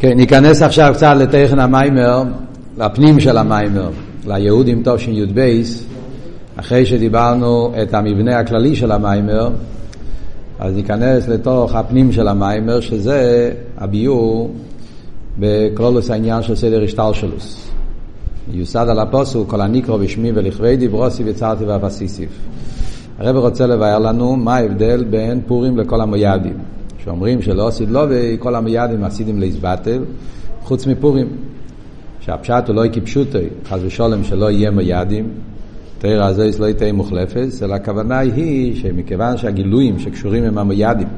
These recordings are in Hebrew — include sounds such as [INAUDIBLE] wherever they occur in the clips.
כן, ניכנס עכשיו קצת לתכן המיימר, לפנים של המיימר, ליהודים תשי"ב, אחרי שדיברנו את המבנה הכללי של המיימר, אז ניכנס לתוך הפנים של המיימר, שזה הביור בקלולוס העניין של סדר השטלשלוס. יוסד על הפוסוק, כל הניקרו בשמי ולכבדי ברוסי וצרתי ואפסיסיף. הרב רוצה לבאר לנו מה ההבדל בין פורים לכל המויאדים. שאומרים שלא עשית לו וכל המיידים עשיתם להזבטל, חוץ מפורים. שהפשט הוא לא יקפשוטי, חס ושלום שלא יהיה מיידים, תראה הזה לא תהיה מוחלפת, אלא הכוונה היא שמכיוון שהגילויים שקשורים עם המיידים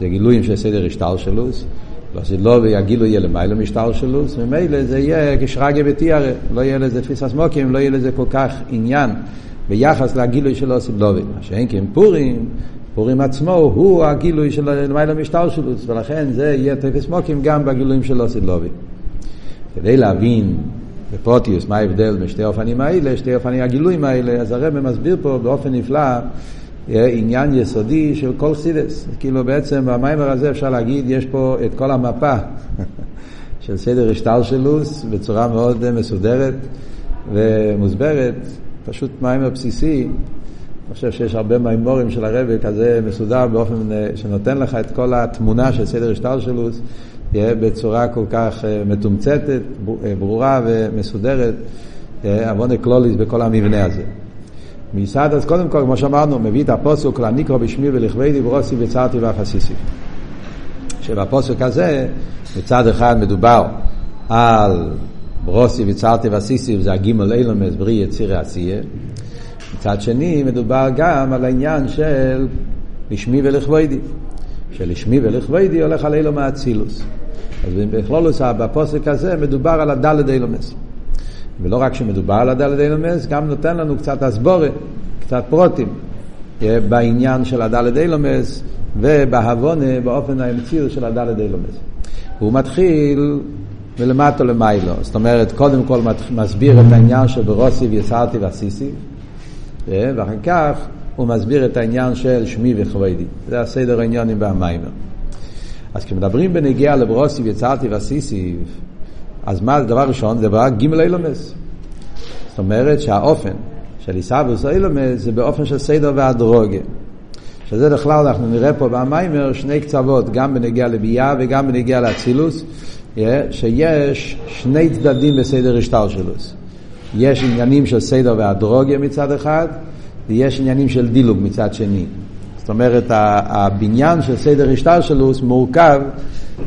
זה גילויים של סדר השטלשלוס, לא עשית לו והגילוי יהיה למעלה משטלשלוס, ממילא זה יהיה כשרגי בתיארה, לא יהיה לזה תפיסת מוקים, לא יהיה לזה כל כך עניין ביחס לגילוי של עשית לו. מה שאין כי עם פורים, פורים עצמו הוא הגילוי של למעלה משטר שלו, ולכן זה יהיה תפס מוקים גם בגילויים של לא סילובי. כדי להבין בפרוטיוס מה ההבדל בין שתי האופנים האלה, שתי האופנים הגילויים האלה, אז הרב מסביר פה באופן נפלא עניין יסודי של כל סידס. כאילו בעצם במיימר הזה אפשר להגיד, יש פה את כל המפה [LAUGHS] של סדר השטלשלוס בצורה מאוד מסודרת ומוסברת, פשוט מיימר בסיסי. אני חושב שיש הרבה מימורים של הרבי כזה מסודר באופן אה, שנותן לך את כל התמונה של סדר השטלשלוס בצורה כל כך אה, מתומצתת, אה, ברורה ומסודרת, עוונה קלוליס בכל המבנה הזה. מיסד אז קודם כל, כמו שאמרנו, מביא את הפוסוק לניקרו בשמי ולכבדי ברוסי וצרתי ואפסיסי. שבפוסק הזה, מצד אחד מדובר על ברוסי וצרתי ואסיסי, זה הגימל אילומס, בריא יצירי עשייה. מצד שני, מדובר גם על העניין של לשמי ולכבודי. שלשמי ולכבודי הולך על אילו מאצילוס. אז בכלולוס, בפוסק הזה מדובר על הדלת אילומס. ולא רק שמדובר על הדלת אילומס, גם נותן לנו קצת הסבורת, קצת פרוטים, אה, בעניין של הדלת אילומס ובהבונה באופן האמציר של הדלת אילומס. הוא מתחיל מלמטו למיילו, זאת אומרת, קודם כל מסביר את העניין של ברוסי ויצרתי ועשיסי, ואחר כך הוא מסביר את העניין של שמי וכבודי. זה הסדר העניינים והמיימר. אז כשמדברים בנגיעה לברוסי ויצרתי ועשיסי, אז מה הדבר ראשון? דבר גימל אילומס. זאת אומרת שהאופן של עיסאוווס אילומס זה באופן של סדר והדרוגה. שזה בכלל אנחנו נראה פה במיימר שני קצוות, גם בנגיעה לביאה וגם בנגיעה לאצילוס, אה, שיש שני צדדים בסדר השטלשלוס. יש עניינים של סדר והדרוגיה מצד אחד, ויש עניינים של דילוג מצד שני. זאת אומרת, הבניין של סדר השטלשלוס מורכב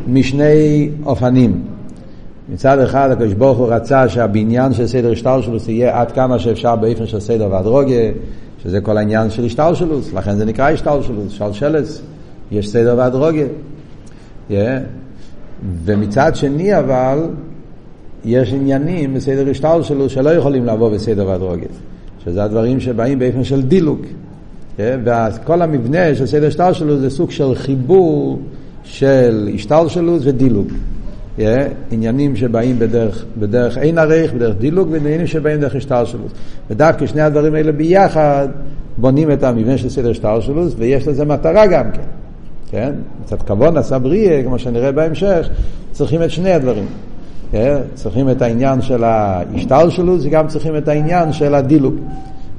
משני אופנים. מצד אחד הקדוש ברוך הוא רצה שהבניין של סדר השטלשלוס יהיה עד כמה שאפשר באופן של סדר והדרוגיה, שזה כל העניין של השטלשלוס, לכן זה נקרא השטלשלוס, שלשלס, יש סדר והדרוגיה. Yeah. ומצד שני אבל, יש עניינים בסדר השטל שלו שלא יכולים לבוא בסדר והדרוגת, שזה הדברים שבאים באופן של דילוג. כן? וכל המבנה של סדר השטל שלו זה סוג של חיבור של השתלשלות ודילוג. כן? עניינים שבאים בדרך, בדרך אין ערך, בדרך דילוג, ועניינים שבאים בדרך השתלשלות. ודווקא שני הדברים האלה ביחד בונים את המבנה של סדר השתלשלות, ויש לזה מטרה גם כן. כן? קצת כבון עשה בריאה, כמו שנראה בהמשך, צריכים את שני הדברים. כן? צריכים את העניין של ההשתלשלות, וגם צריכים את העניין של הדילוג.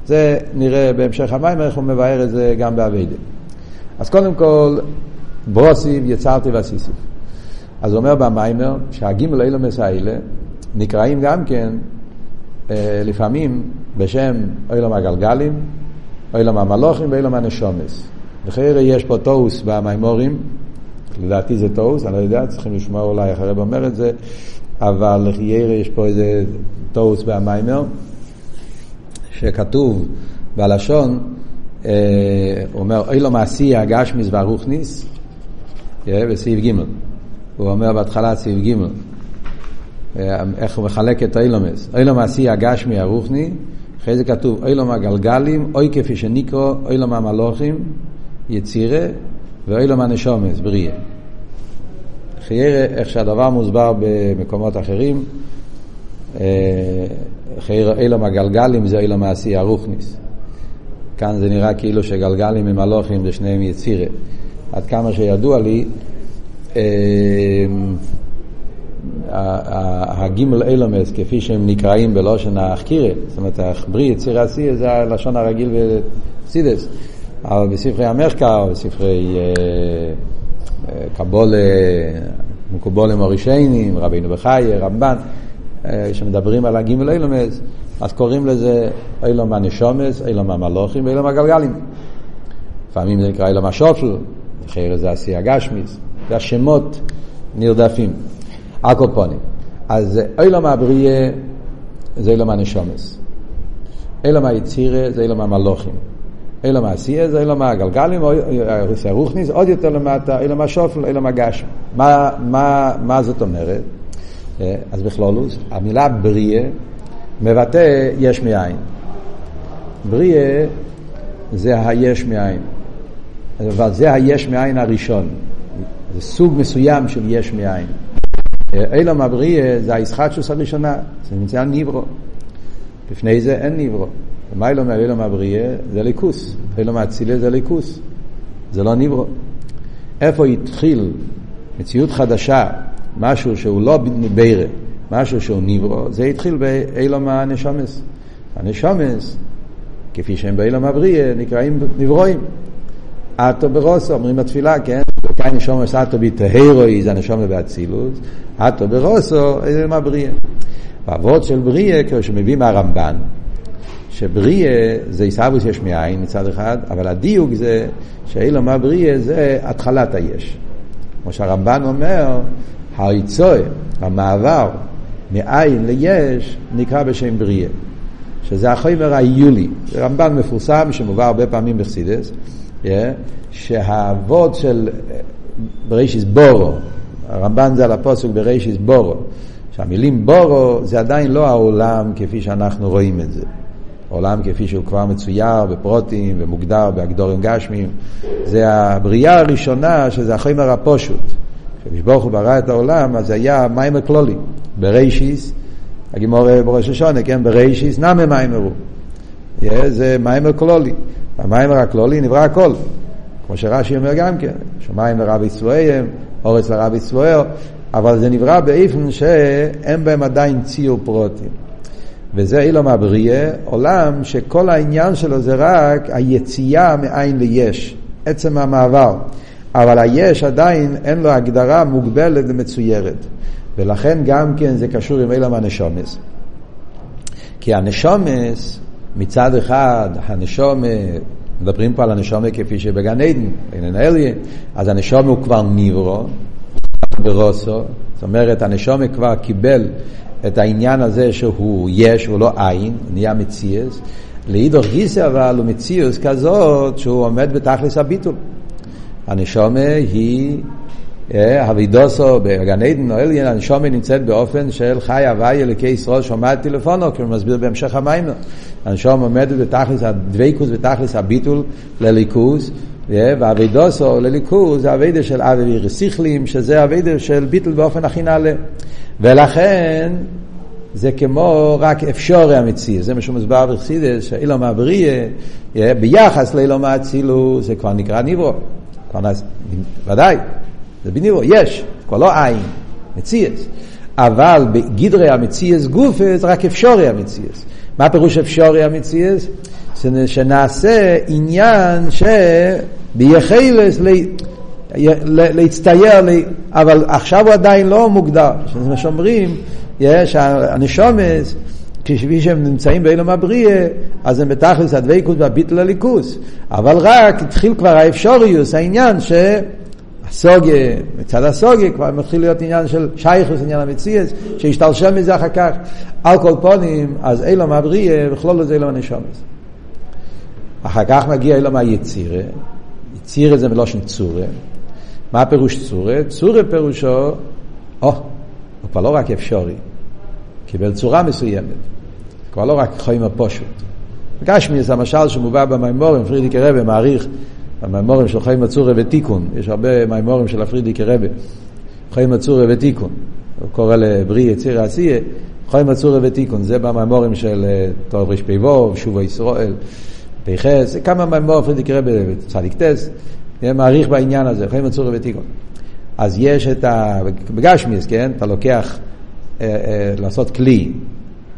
זה נראה בהמשך המים, איך הוא מבאר את זה גם באביידה. אז קודם כל, ברוסיב יצרתי ועשיסיב. אז אומר במיימר שהגימל אילומס האלה נקראים גם כן אה, לפעמים בשם אילום הגלגלים, אילום המלוכים ואילום הנשומס. לכן יש פה טוס במיימורים, לדעתי זה טוס, אני לא יודע, צריכים לשמוע אולי אחרי אומר את זה, אבל לחיירה יש פה איזה טוס במיימר, שכתוב בלשון, אה, הוא אומר, אוי לו מעשי הגשמיס והרוכניס, אה, בסעיף ג' הוא אומר בהתחלה סעיף ג' אה, איך הוא מחלק את אילומס. אילום מעשי הגשמי הרוחני, אחרי זה כתוב אילום הגלגלים, אוי כפי שניקרו, אילום המלוכים, יצירה, ואילום הנשומס, בריאה. חיירה, איך שהדבר מוסבר במקומות אחרים, חיירה אילום הגלגלים זה אילום מעשי הרוכניס. כאן זה נראה כאילו שגלגלים עם מלוכים זה שניהם יצירה. עד כמה שידוע לי, הגימל אילומס, כפי שהם נקראים בלושן החקירה, זאת אומרת, בריא, יציר עשי, זה הלשון הרגיל בפסידס, אבל בספרי המחקר, בספרי קבולה, מקובולים הראשיינים, רבינו בחיי, רמב"ן, שמדברים על הגימל אילומס, אז קוראים לזה אילום הנשומס, אילום המלוכים ואילום הגלגלים. לפעמים זה נקרא אילום השופל, אחרי זה עשייה גשמיס, זה השמות נרדפים. הקופונים. אז אילום הבריאה זה אילום הנשומס. אילום היצירה זה אילום המלוכים. אילום העשייה זה אילום הגלגלים, רוחניס, עוד יותר למטה, אילום השופל, אילום הגשם. מה, מה, מה זאת אומרת? אז בכלולוס, המילה בריאה מבטא יש מאין. בריאה זה היש מאין. אבל זה היש מאין הראשון. זה סוג מסוים של יש מאין. אילום הבריאה זה הישחטשוס הראשונה, זה נמצא ניברו. לפני זה אין ניברו. ומה אילום אילום הבריאה? זה ליכוס. אילום האצילה זה ליכוס. זה לא ניברו. איפה התחיל מציאות חדשה, משהו שהוא לא בירה, משהו שהוא ניברו, זה התחיל באילום הנשומס. הנשומס, כפי שהם באילום הבריאה, נקראים נברואים. אטו ברוסו, אומרים בתפילה, כן? כאן נשומס אטו ביטהרוי, זה הנשומה באצילות, אטו ברוסו, איזה מה בריאה. באבות של בריאה, כמו שמביא מהרמב"ן, שבריאה זה עיסאוויס יש מאין מצד אחד, אבל הדיוק זה שאילו מה בריאה זה התחלת היש. כמו שהרמב"ן אומר, היצוי, המעבר מאין ליש, נקרא בשם בריאה. שזה החומר היולי. רמב"ן מפורסם שמובא הרבה פעמים בחסידס, yeah, שהאבות של ברישיס בורו, הרמב"ן זה על הפוסק ברישיס בורו, שהמילים בורו זה עדיין לא העולם כפי שאנחנו רואים את זה. עולם כפי שהוא כבר מצויר בפרוטים ומוגדר בהגדורים גשמיים. זה הבריאה הראשונה שזה החומר הפושוט. כשברוך הוא ברא את העולם אז היה מים הכלולי. ברישיס, הגימור בראש השונה, כן? ברישיס נמי מים הרו. זה מים הכלולי. במיימר הכלולי נברא הכל. כמו שרש"י אומר גם כן, שמיים לרבי צבועיהם, אורץ לרבי צבוער, אבל זה נברא באיפן שאין בהם עדיין ציור פרוטים. וזה אילום הבריאה, עולם שכל העניין שלו זה רק היציאה מאין ליש, עצם המעבר. אבל היש עדיין אין לו הגדרה מוגבלת ומצוירת. ולכן גם כן זה קשור עם אילום הנשומס. כי הנשומס מצד אחד, הנשום, מדברים פה על הנשום כפי שבגן עדן, אין אליה, אז הנשום הוא כבר ניברו, ברוסו, זאת אומרת, הנשום כבר קיבל את העניין הזה שהוא יש, הוא לא עין, נהיה מציאס. לאידוך גיסא אבל הוא מציאוס כזאת שהוא עומד בתכלס הביטול. הנשומה היא אבידוסו בגן עדן או אליין, הנשומה נמצאת באופן של חי הוואי אלוקי ישראל שומע טלפונו, כי הוא מסביר בהמשך המים. הנשומה עומדת בתכלס הדבקוס בתכלס הביטול לליכוס, ואבידוסו לליכוס זה אבידה של אבי רסיכלים, שזה אבידה של ביטול באופן הכי נעלה. ולכן זה כמו רק אפשורי המציאות, זה מה שמוסבר בחסידס, שאילום הבריאה, ביחס לאילום האצילוס, זה כבר נקרא ניברו. ודאי, זה בניבו, יש, כבר לא עין, מציאס. אבל בגדרי המציאס גופה זה רק אפשורי המציאס. מה פירוש אפשורי המציאס? שנעשה עניין שביחלס להצטייר, אבל עכשיו הוא עדיין לא מוגדר. זה מה שאומרים, שהנשומס, כפי שהם נמצאים באילום הבריאה, אז הם בתכלס הדבקות והביטל הליכוס. אבל רק התחיל כבר האפשוריוס, העניין ש... הסוגיה, מצד הסוגיה כבר מתחיל להיות עניין של שייכוס, עניין המציאס, שהשתלשם מזה אחר כך. על כל פונים, אז אילום הבריאה, בכלול לזה אילום הנשומס. אחר כך מגיע אילום היצירה, יצירה זה מלושן צורה. מה פירוש צורה? צורה פירושו, או, הוא כבר לא רק אפשורי, קיבל צורה מסוימת, כבר לא רק חיים הפושוט. גשמי זה המשל שמובא במימורים, פרידיק רבי מעריך המימורים של חיים מצורי ותיקון, יש הרבה מימורים של הפרידיקי רבה, חיים מצורי ותיקון, הוא קורא לברי יציר העשייה, חיים מצורי ותיקון, זה במימורים של אה, טוב רפ"ו, שובו ישראל, פ"ח, זה כמה מימורים פרידיקי רבה, צדיק טס, מעריך בעניין הזה, חיים מצורי ותיקון. אז יש את ה... בגשמיס, כן? אתה לוקח אה, אה, לעשות כלי,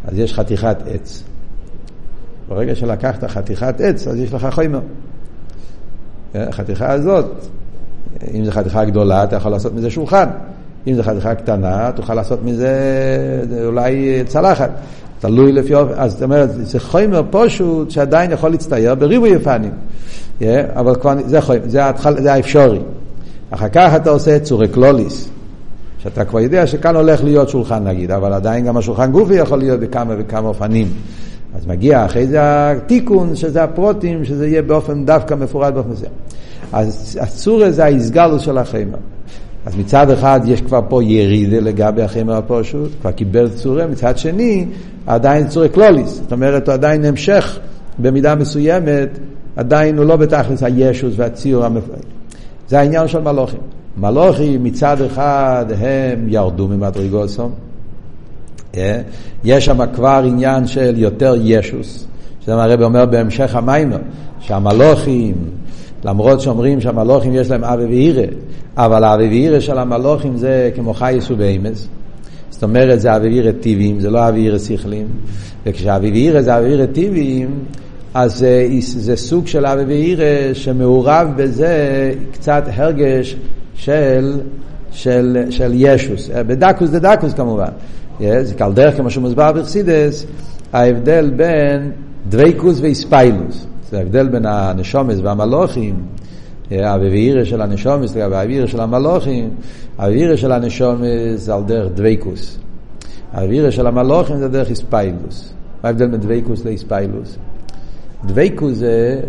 אז יש חתיכת עץ. ברגע שלקחת חתיכת עץ, אז יש לך חומר. החתיכה הזאת, אם זו חתיכה גדולה, אתה יכול לעשות מזה שולחן. אם זו חתיכה קטנה, תוכל לעשות מזה אולי צלחת. תלוי לפי אופן, אז זאת אומרת, זה חומר פשוט שעדיין יכול להצטייר בריבוי יפנים. Yeah, אבל כבר, זה חומר, זה, התחל, זה האפשרי. אחר כך אתה עושה צורי קלוליס, שאתה כבר יודע שכאן הולך להיות שולחן נגיד, אבל עדיין גם השולחן גופי יכול להיות בכמה וכמה אופנים. אז מגיע אחרי זה התיקון, שזה הפרוטים, שזה יהיה באופן דווקא מפורט באופן מסוים. אז הצורה זה ההסגלוס של החמר. אז מצד אחד יש כבר פה ירידה לגבי החמר הפשוט, כבר קיבל צורה, מצד שני עדיין צורה קלוליס, זאת אומרת הוא עדיין המשך במידה מסוימת, עדיין הוא לא בתכלס הישוס והציור המפורט. זה העניין של מלוכים. מלוכים מצד אחד הם ירדו ממדרגוסום? יש שם כבר עניין של יותר ישוס, שזה מה הרב אומר בהמשך המיימר, שהמלוכים, למרות שאומרים שהמלוכים יש להם אבי ואירא, אבל האבי ואירא של המלוכים זה כמו חייס ובאמס. זאת אומרת זה אבי ואירא טבעיים, זה לא אבי ואירא שכליים. וכשאבי ואירא זה אבי ואירא טבעיים, אז זה, זה סוג של אבי ואירא שמעורב בזה קצת הרגש של, של, של ישוס. בדקוס דה דקוס כמובן. זה קל דרך כמו שמוסבר בחסידס, ההבדל בין דוויקוס ואיספיילוס. זה ההבדל בין הנשומס והמלוכים, האווירה של הנשומס לגבי של המלוכים, האווירה של הנשומס זה על דרך דוויקוס. האווירה של המלוכים זה דרך איספיילוס. מה ההבדל בין דוויקוס לאיספיילוס? דוויקוס זה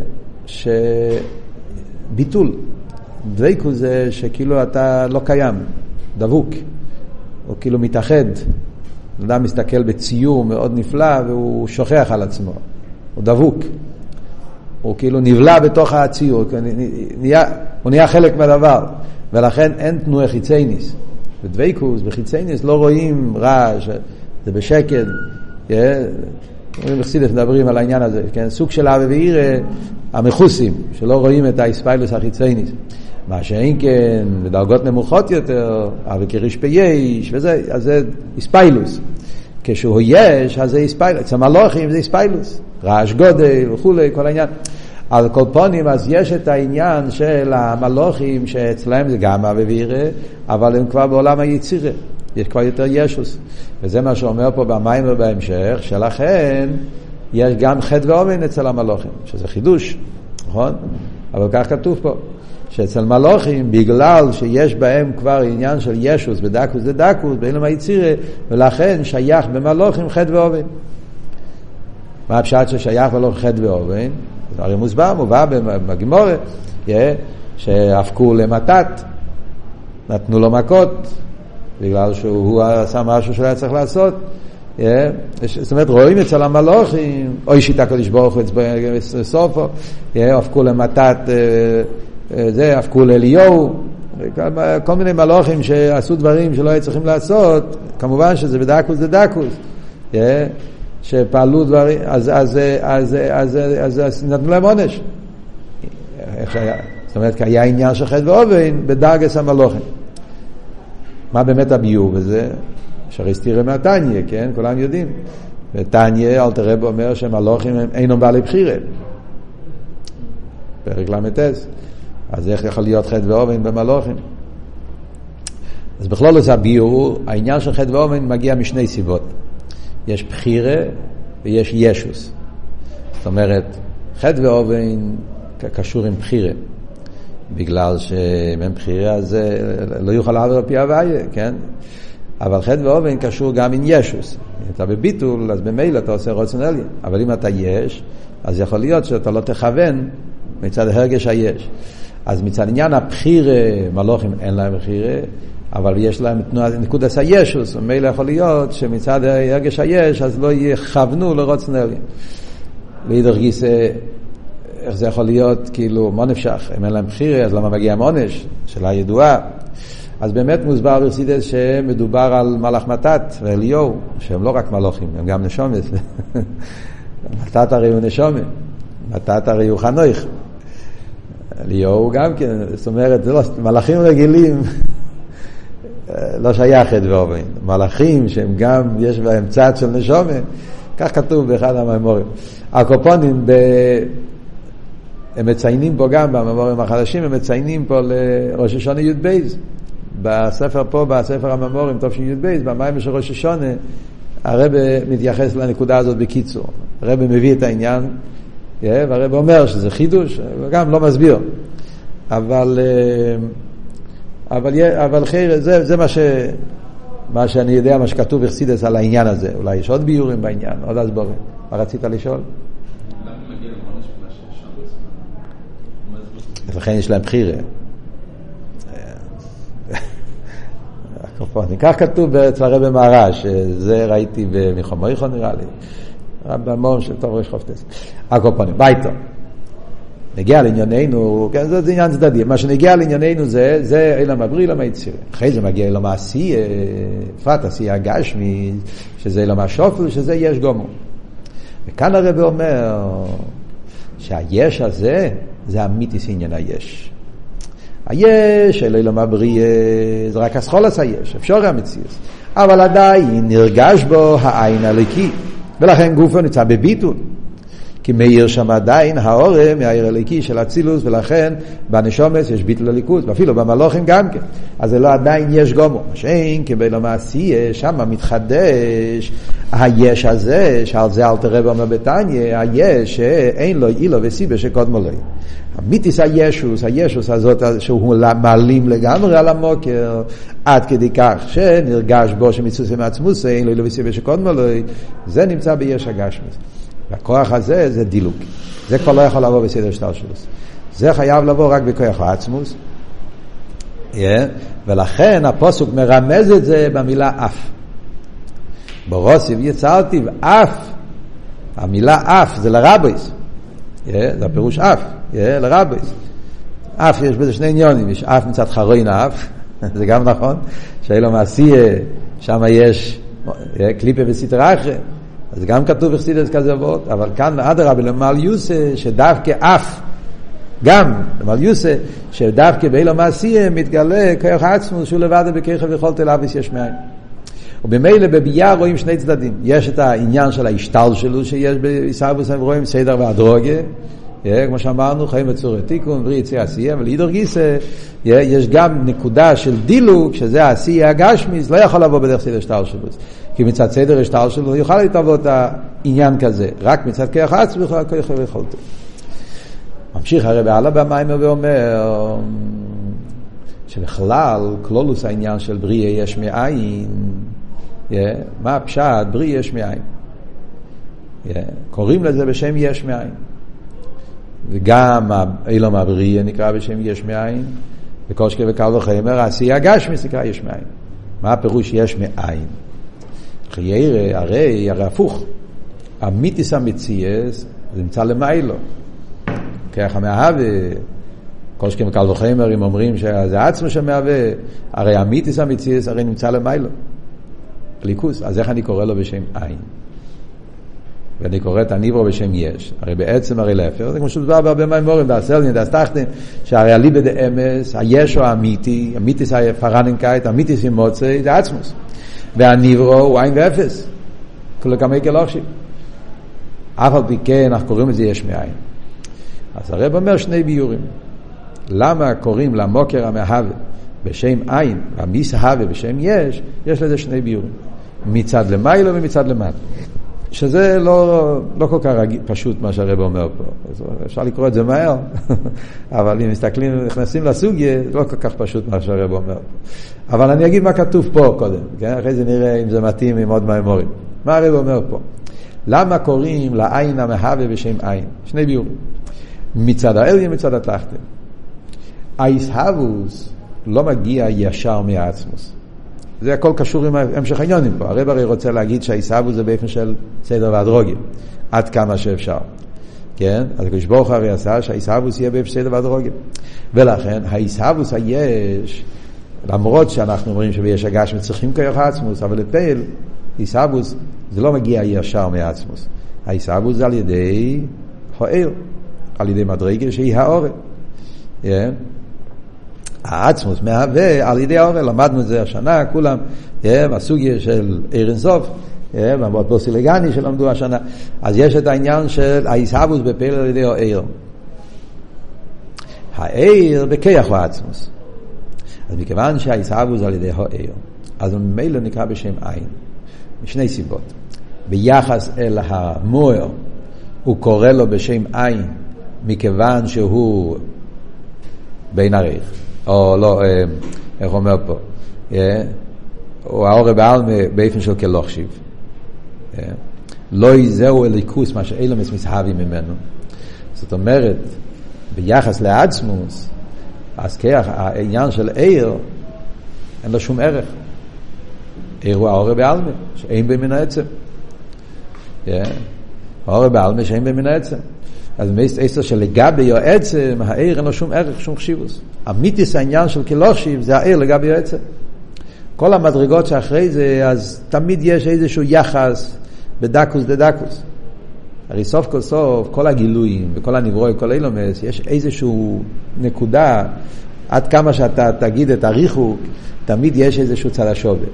שביטול. דוויקוס זה שכאילו אתה לא קיים, דבוק. הוא כאילו מתאחד. אדם מסתכל בציור מאוד נפלא והוא שוכח על עצמו, הוא דבוק. הוא כאילו נבלע בתוך הציור, נהיה, הוא נהיה חלק מהדבר, ולכן אין תנועי חיצייניס. בדוויקוס, בחיצייניס לא רואים רעש, זה בשקט. אומרים בחסידס מדברים על העניין הזה, כן? סוג של אבי ועירה המכוסים, שלא רואים את האספיילוס החיצייניס. מה שאין כן, בדרגות נמוכות יותר, אבל כריש פייש, וזה, אז זה איספיילוס. כשהוא יש, אז זה איספיילוס. אצל מלוכים זה איספיילוס. רעש גודל וכולי, כל העניין. על כל פונים, אז יש את העניין של המלוכים, שאצלהם זה גם אבי וירא, אבל הם כבר בעולם היצירה. יש כבר יותר ישוס. וזה מה שאומר פה במים ובהמשך, שלכן יש גם חטא ועומן אצל המלוכים, שזה חידוש, נכון? אבל כך כתוב פה. שאצל מלוכים, בגלל שיש בהם כבר עניין של ישוס בדקוס דדקוס, באילום היצירה, ולכן שייך במלוכים חטא ואובן. מה הפשט ששייך במלוכים חטא ואובן? זה הרי מוסבר, מובא בגמורת, שהפקו למתת, נתנו לו מכות, בגלל שהוא עשה משהו שהוא היה צריך לעשות. זאת אומרת, רואים אצל המלוכים, אוי שיטה קדוש ברוך הוא סופו, הפקו למתת זה, הפכו לאליהו, כל מיני מלוכים שעשו דברים שלא היו צריכים לעשות, כמובן שזה בדקוס זה דקוס, שפעלו דברים, אז, אז, אז, אז, אז, אז נתנו להם עונש. זאת אומרת, כי היה עניין של חטא ואובן בדרגס המלוכים. מה באמת הביור בזה? שהרי סתירה מהתניא, כן? כולם יודעים. אלתר רב אומר שמלוכים הם אינם בעלי בחירה. פרק ל"ט. אז איך יכול להיות חטא ואובן במלוכים? אז בכלול זה הביור, העניין של חטא ואובן מגיע משני סיבות. יש בחירה ויש ישוס. זאת אומרת, חטא ואובן קשור עם בחירה. בגלל שאם אין בחירה אז לא יוכל לעבור על פי הוויה, כן? אבל חטא ואובן קשור גם עם ישוס. אם אתה בביטול, אז במילא אתה עושה רוצן עליין. אבל אם אתה יש, אז יכול להיות שאתה לא תכוון מצד הרגש היש. אז מצד עניין הבחירה, מלוכים אין להם בחירה, אבל יש להם תנועת נקודת הישוס, ומילא יכול להיות שמצד הרגש היש, אז לא יכוונו לרוץ נרלים. ואידך גיסא, איך זה יכול להיות, כאילו, מה נפשך? אם אין להם בחירה, אז למה מגיע עונש? שאלה ידועה. אז באמת מוסבר ברסידס שמדובר על מלאך מתת ואליהו, שהם לא רק מלוכים, הם גם נשומת. [LAUGHS] מתת הרי הוא נשומת, מתת הרי הוא חנוך. אליהו גם כן, זאת אומרת, לא, מלאכים רגילים, לא שייך חטא ועובין. מלאכים שהם גם, יש בהם צד של נשומה, כך כתוב באחד המאמורים. הקופונים, ב... הם מציינים פה גם, במאמורים החדשים, הם מציינים פה לראש השונה י"ב. בספר פה, בספר הממורים, תשי"ב, במים של ראש השונה, הרב מתייחס לנקודה הזאת בקיצור. הרב מביא את העניין, והרב אומר שזה חידוש, וגם לא מסביר. אבל, אה, אבל, אבל חיר, זה, זה מה, ש, מה שאני יודע, מה שכתוב בחסידס על העניין הזה. אולי יש עוד ביורים בעניין, עוד הסבורים. מה רצית לשאול? לכן יש להם בחירה. [LAUGHS] כך כתוב אצל הרבי מהר"ש, שזה ראיתי במחומריכו נראה לי. במום של טוב ראש חופטס. הקופונים, ביתו. נגיע לענייננו, כן, זה, זה עניין צדדי, מה שנגיע לענייננו זה, זה אילם הבריא, אילם היציר. אחרי זה מגיע אילם העשייה, בפרט עשייה הגשמי, שזה אילם השופל, שזה יש גומו. וכאן הרב אומר שהיש הזה, זה אמיתיס עניין היש. היש, אלוהים לא מבריא, זה רק אסכולס היש, אפשר המציאות. אבל עדיין נרגש בו העין הלקי, ולכן גופו נמצא בביטול. כי מאיר שם עדיין האורם מהעיר הליקי של אצילוס, ולכן בנשומס יש ביטל הליכוז, ואפילו במלוכים גם כן. אז זה לא עדיין יש גומו. שאין כבלו מעשייה, שם מתחדש היש הזה, שעל זה אל תראה בו בתניא, היש שאין לו אילו וסיבה שקודמו לו. המיתיס הישוס, הישוס הזאת שהוא מעלים לגמרי על המוקר, עד כדי כך שנרגש בו שמצוסי מעצמוסי, אין לו אילו וסיבה שקודמו לו, זה נמצא ביש הגשמוס. והכוח הזה זה דילוג. זה כבר לא יכול לבוא בסדר שטר שלו. זה חייב לבוא רק בכוח העצמוס. Yeah, ולכן הפוסוק מרמז את זה במילה אף. ברוסיב יצרתי ואף, המילה אף זה לרבויס. Yeah, זה הפירוש אף, yeah, לרבויס. אף יש בזה שני עניונים, יש אף מצד חרוין אף, [LAUGHS] זה גם נכון, שאילו מעשייה, שם יש קליפה וסטרה אחרת. אז גם כתוב בחסידס כזה ועוד, אבל כאן אדרבה למעל יוסה, שדווקא אף, גם למעל יוסה, שדווקא באילו מעשייה מתגלה כוח עצמו שהוא לבד בכיכב יכולת אליו יש מאין. ובמילא בביאה רואים שני צדדים. יש את העניין של ההשתל שלו שיש בעיסאוווס, הם רואים סדר והדרוגיה, כמו שאמרנו, חיים בצורת תיקון, בריא יצא עשייה, אבל אידור גיסא, יש גם נקודה של דילוג, שזה העשייה הגשמיס, לא יכול לבוא בדרך סדר שטר שלו. כי מצד סדר השטר שלו יוכל להתעבוד את העניין כזה, רק מצד כוח עצמו יוכל כוח ויכולתו. ממשיך הרב הלאה במים ואומר שבכלל כלולוס העניין של בריאה יש מאין, yeah, מה הפשט? בריאה יש מאין. Yeah, קוראים לזה בשם יש מאין. וגם אילום הבריאה נקרא בשם יש מאין, וקושקה וקל וחמר, העשייה גשמיס נקרא יש מאין. מה הפירוש יש מאין? חיירה, הרי, הרי הפוך. המיתיס המציאס, נמצא למיילו. ככה מהווה, כל שכם קל וחמר, אם אומרים שזה עצמו שמהווה, הרי המיתיס המציאס הרי נמצא למיילו. ליכוס, אז איך אני קורא לו בשם עין? ואני קורא את הניברו בשם יש. הרי בעצם הרי להפך, זה כמו שדובר בהרבה מימורים, באסלניה, דאסטחטן, שהרי אליבא דאמס, היש הוא האמיתי, המיתיס הפרננקייט, המיתיס עם מוצא, זה עצמוס. והניברו הוא עין ואפס. כולו כמה גלושים. אף על פי כן אנחנו קוראים לזה יש מאין. אז הרב אומר שני ביורים. למה קוראים למוקר המהווה בשם עין, והמיס הווה בשם יש, יש לזה שני ביורים. מצד למיילו ומצד למטה. שזה לא, לא כל כך פשוט מה שהרב אומר פה. אפשר לקרוא את זה מהר, [LAUGHS] אבל אם מסתכלים, נכנסים לסוגיה, לא כל כך פשוט מה שהרב אומר פה. אבל אני אגיד מה כתוב פה קודם, כן? אחרי זה נראה אם זה מתאים עם עוד מהמורים. מה הרב אומר פה? למה קוראים לעין המהווה בשם עין? שני ביורים. מצד האליה מצד התחתן. האיסהבוס לא מגיע ישר מהעצמוס. זה הכל קשור עם המשך העניונים פה. הרב הרי רוצה להגיד שהעיסאוו זה באופן של סדר והדרוגים, עד כמה שאפשר. כן? אז הקדוש ברוך הוא הרי עשה שהעיסאוווס יהיה באופן סדר והדרוגים. ולכן העיסאוווס היש, למרות שאנחנו אומרים שביש הגשמי צריכים כוח עצמוס, אבל לפעיל, עיסאוווס זה לא מגיע ישר מעצמוס. העיסאוווס זה על ידי הוער, על ידי מדרגה שהיא האורן. Yeah. העצמוס מהווה על ידי האורל, למדנו את זה השנה, כולם, בסוגיה של עיר אינסוף, במות סילגני שלמדו השנה, אז יש את העניין של העיסאוווס בפעיל על ידי העיר. העיר בכיח הוא העצמוס. אז מכיוון שהעיסאוווס על ידי העיר, אז הוא ממילא נקרא בשם עין, משני סיבות. ביחס אל המוער, הוא קורא לו בשם עין, מכיוון שהוא בין עריך, או לא, אה, איך אומר פה, הוא העורב בעלמה באופן של כלוכשיב. לא זהו אליקוס, מה שאילמס מסהבי ממנו. זאת אומרת, ביחס לעצמוס, אז כך העניין של עיר, אין לו שום ערך. עיר הוא העורב בעלמה, שאין במין העצם. העורב בעלמה שאין במין העצם. אז מייסט אסר שלגבי העצם, העיר אין לו שום ערך, שום חשיבוס. אמיתיס העניין של כלושיב זה העיר לגבי העצם. כל המדרגות שאחרי זה, אז תמיד יש איזשהו יחס בדקוס דה דקוס. הרי סוף כל סוף, כל הגילויים וכל הנברוי, כל אילומס, יש איזשהו נקודה, עד כמה שאתה תגיד את הריחוק, תמיד יש איזשהו צד השובר.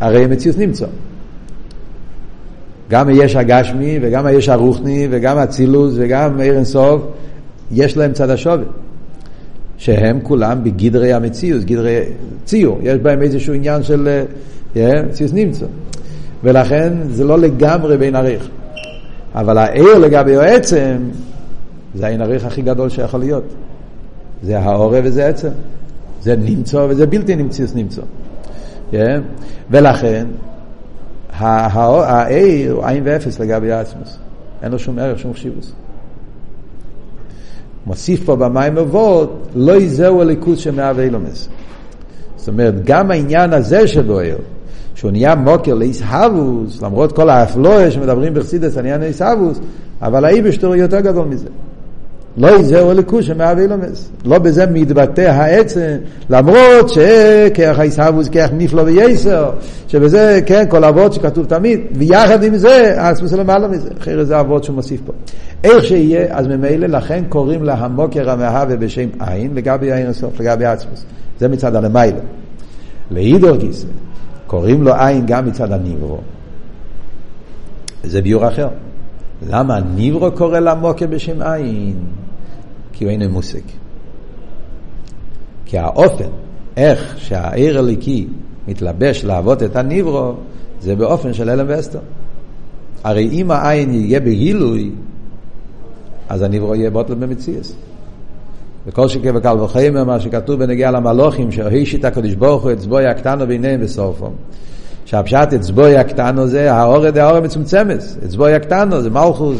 הרי מציאות נמצא. גם היש הגשמי וגם היש הרוחני וגם הצילוס וגם עיר אינסוף, יש להם צד השובר. שהם כולם בגדרי המציאות, גדרי ציור, יש בהם איזשהו עניין של yeah, ציוס נמצא. ולכן זה לא לגמרי בין עריך. אבל העיר לגבי העצם, זה העין עריך הכי גדול שיכול להיות. זה העורב וזה עצם. זה נמצא וזה בלתי נמצא, נמצא. Yeah. ולכן, העיר הוא עין ואפס לגבי העצמוס. אין לו שום ערך, שום חשיבוס. מוסיף פה במים אבות, לא יזהו הליכוז שמהווה אילומס. זאת אומרת, גם העניין הזה שבו עיר, שהוא נהיה מוקר לאיסהבוס, למרות כל האפלואה שמדברים בחסידס על עניין איסהבוס, אבל האיבשטור יותר גדול מזה. לא יזהו הליכוז שמהווה אילומס. לא בזה מתבטא העצם, למרות שכך האיסהבוס, כרך נפלא וייסר, שבזה, כן, כל אבות שכתוב תמיד, ויחד עם זה, האסמוס למעלה מזה. אחרי זה אבות שהוא מוסיף פה. איך שיהיה, אז ממילא לכן קוראים לה המוקר המהווה בשם עין, לגבי העין הסוף, לגבי עצמוס. זה מצד הלמיילה. לאידור גיסא, קוראים לו עין גם מצד הניברו. זה ביור אחר. למה הניברו קורא למוקר בשם עין? כי הוא אין מוסק. כי האופן, איך שהעיר הליקי מתלבש לעבוד את הניברו, זה באופן של אלם ואסתר. הרי אם העין יהיה בגילוי, אז הניברו יהיה בוטל במציאס. וכל שכן וקל וחיימר, מה שכתוב בנגיע למלוכים, שהושיט הקדוש ברוך הוא את צבוי הקטנו ביניהם בסופו. שהפשט אצבוי הקטנו זה האורד האורד מצומצמת, אצבוי הקטנו זה מלכוס,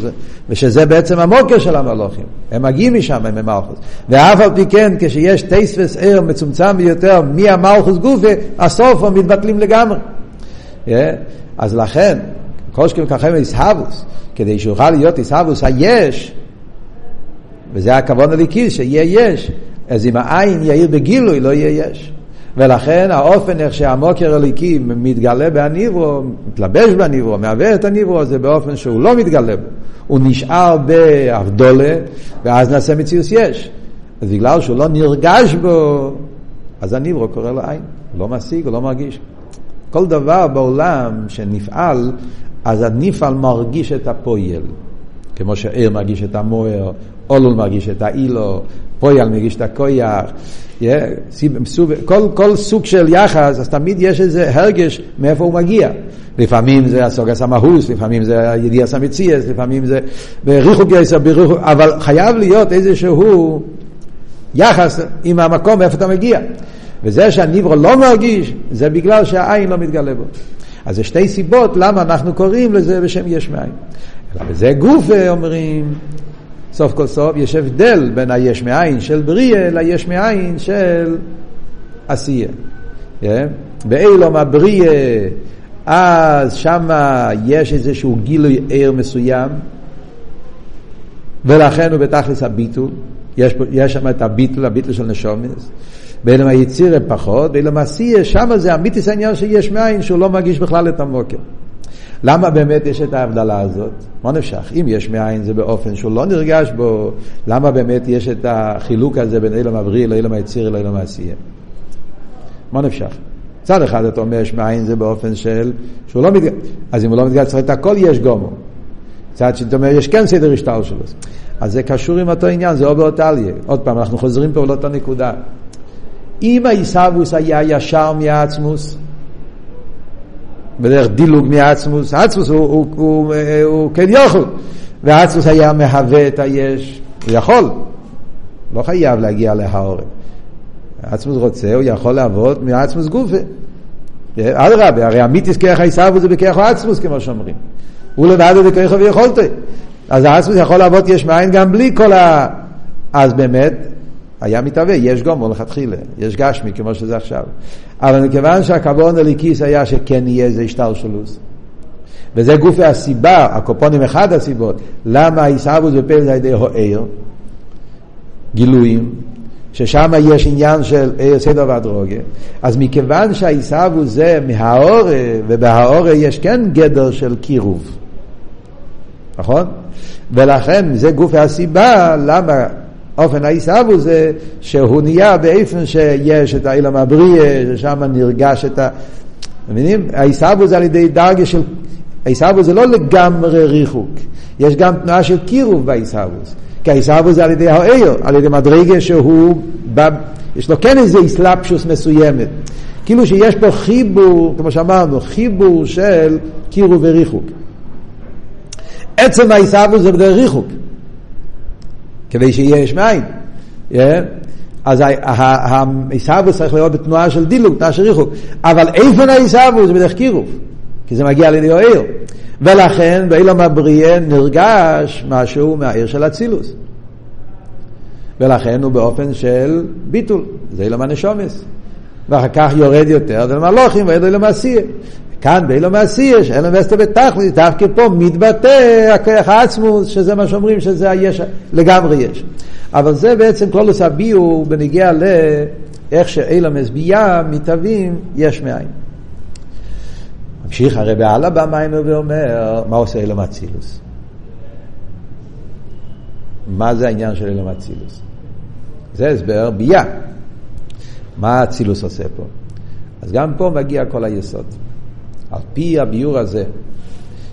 ושזה בעצם המוקר של המלוכים, הם מגיעים משם הם מלכוס, ואף על פי כן כשיש טייספס ער מצומצם ביותר מהמלכוס גופה, הסוף הם מתבטלים לגמרי. Yeah. אז לכן, כל שכם ככם איסהבוס, כדי שיוכל להיות איסהבוס היש, וזה הכבוד הליקי, שיהיה יש. אז אם העין יאיר בגילוי, לא יהיה יש. ולכן האופן איך שהמוקר הליקי מתגלה בהניברו, מתלבש בהניברו, מעוור את הניברו, זה באופן שהוא לא מתגלה בו. הוא נשאר באבדולה, ואז נעשה מציאוס יש. אז בגלל שהוא לא נרגש בו, אז הניברו קורא לו עין. לא משיג, הוא לא מרגיש. כל דבר בעולם שנפעל, אז הנפעל מרגיש את הפועל. כמו שעיר מרגיש את המוער, אולול מרגיש את האילו, פויאל מרגיש את הכויח. כל, כל סוג של יחס, אז תמיד יש איזה הרגש מאיפה הוא מגיע. לפעמים זה הסוגס המהוס, לפעמים זה ידיעס המציאס, לפעמים זה בריחוק יסר, בריחוק, אבל חייב להיות איזשהו יחס עם המקום מאיפה אתה מגיע. וזה שהניברו לא מרגיש, זה בגלל שהעין לא מתגלה בו. אז זה שתי סיבות למה אנחנו קוראים לזה בשם יש מאין. אלא בזה גוף אומרים, סוף כל סוף יש הבדל בין היש מאין של בריאה ליש מאין של עשייה. Yeah? באילום הבריאה, אז שמה יש איזשהו גילוי ער מסוים, ולכן הוא בתכלס הביטול, יש, יש שם את הביטול, הביטול של נשומס. באילום היציר הם פחות, באילום עשייה, שמה זה אמיתיס העניין שיש מאין שהוא לא מרגיש בכלל את המוקר. למה באמת יש את ההבדלה הזאת? מה נפשך? אם יש מאין זה באופן שהוא לא נרגש בו, למה באמת יש את החילוק הזה בין אילום הבריא לאילום היציר לאילום העשייה? מה נפשך? מצד אחד אתה אומר יש מאין זה באופן של שהוא לא מתגלה, אז אם הוא לא מתגלה צריך את הכל יש גומו. מצד שאתה אומר יש כן סדר השטר שלו. אז זה קשור עם אותו עניין, זה אובר טליה. עוד פעם, אנחנו חוזרים פה לאותה נקודה. אם העיסאוווס היה ישר מהעצמוס, בדרך דילוג מהעצמוס, העצמוס הוא, הוא, הוא, הוא, הוא כן יכול, והעצמוס היה מהווה את היש, הוא יכול, לא חייב להגיע להעורם. העצמוס רוצה, הוא יכול לעבוד מהעצמוס גופה. אדרבה, הרי המיתיס כרך העיסאוווס זה בכרך העצמוס כמו שאומרים. הוא לבד הוא בכרך ויכולתו. אז העצמוס יכול לעבוד יש מאין גם בלי כל ה... אז באמת, היה מתהווה, יש גומו לכתחילה, יש גשמי כמו שזה עכשיו. אבל מכיוון שהכוון הליקיס היה שכן יהיה איזה השתלשלוס. וזה גופי הסיבה, הקופונים אחד הסיבות, למה העיסאוווס בפלס על ידי הוער, גילויים, ששם יש עניין של עיר סדר והדרוגה, אז מכיוון שהעיסאוווס זה מהאורה, ובהאורה יש כן גדר של קירוב, נכון? ולכן זה גופי הסיבה למה אופן העיסאוו זה שהוא נהיה באיפן שיש את האילם הבריא, ששם נרגש את ה... מבינים? העיסאוו זה על ידי דרגה של... העיסאוו זה לא לגמרי ריחוק, יש גם תנועה של קירוב בעיסאוו. כי העיסאוו זה על ידי האיר, על ידי מדרגה שהוא, ב... יש לו כן איזה איסלאפשוס מסוימת. כאילו שיש פה חיבור, כמו שאמרנו, חיבור של קירוב וריחוק. עצם העיסאוו זה בדרך ריחוק. כדי שיהיה יש מאין. Yeah. אז העיסאוו צריך לראות בתנועה של דילוג, תנועה של ריחוק. אבל איפן העיסאוו זה בדרך קירוב, כי זה מגיע על ידי העיר. ולכן באילום הבריאה נרגש משהו מהעיר של אצילוס. ולכן הוא באופן של ביטול, זה אילום הנשומס. ואחר כך יורד יותר, זה למלוכים וידו אילום עשייה. כאן באילו מעשי שאין להם אסתר בתכלית, דווקא פה מתבטא הכוח העצמוס, שזה מה שאומרים שזה היש, לגמרי יש. אבל זה בעצם קלולוס הביאו בניגיע לאיך שאילם הסבייה מתהווים יש מאין. ממשיך הרי בעלה במים ואומר, מה עושה אילם אצילוס? מה זה העניין של אילם אצילוס? זה הסבר ביה. מה אצילוס עושה פה? אז גם פה מגיע כל היסוד. על פי הביור הזה,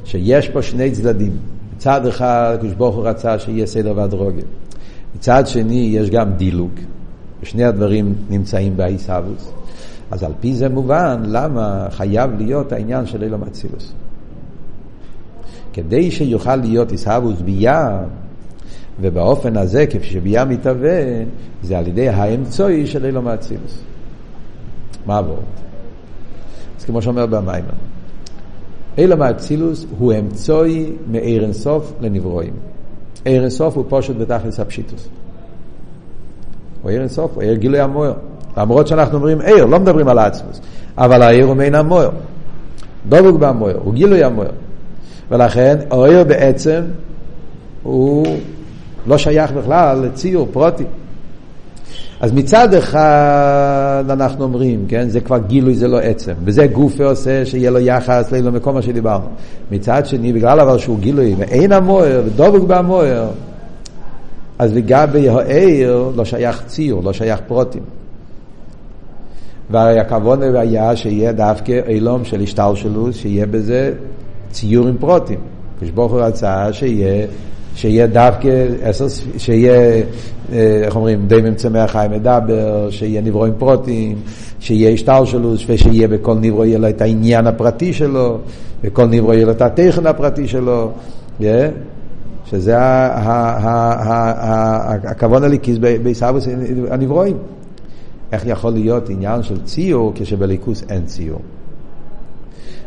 שיש פה שני צדדים. מצד אחד, הקדוש ברוך הוא רצה שיהיה סדר והדרוגיה. מצד שני, יש גם דילוג. ושני הדברים נמצאים בעיסאוווס. אז על פי זה מובן למה חייב להיות העניין של אילום אצילוס. כדי שיוכל להיות עיסאוווס ביה, ובאופן הזה, כפי שביה מתהווה, זה על ידי האמצעי של אילום אצילוס. מה עבור? כמו שאומר במיימר, אילם האצילוס הוא אמצעי מאיר אינסוף לנברואים. עיר אינסוף הוא פושט בתכלס הפשיטוס. הוא עיר אינסוף, הוא עיר גילוי המויר. למרות שאנחנו אומרים עיר, לא מדברים על העצמוס, אבל העיר הוא מעין המויר. דבוק במויר, הוא גילוי המויר. ולכן העיר בעצם הוא לא שייך בכלל לציור פרוטי. אז מצד אחד אנחנו אומרים, כן, זה כבר גילוי, זה לא עצם, וזה גופה עושה שיהיה לו יחס למקום מה שדיברנו. מצד שני, בגלל אבל שהוא גילוי, ואין המוער, ודובק במוער, אז לגבי העיר לא שייך ציור, לא שייך פרוטים. והכוון היה שיהיה דווקא אילום של השתלשלות, שיהיה בזה ציור עם פרוטים. הוא רצה שיהיה שיהיה דווקא, שיהיה, אה, איך אומרים, די ממצמח חי מדבר, שיהיה נברואים פרוטים, שיהיה השתלשלוס, ושיהיה בכל נברו יהיה לו את העניין הפרטי שלו, בכל נברו יהיה לו את הטכן הפרטי שלו, שזה הכוון הליקיס בעיסאוויס הנברואים. איך יכול להיות עניין של ציור כשבליכוס אין ציור?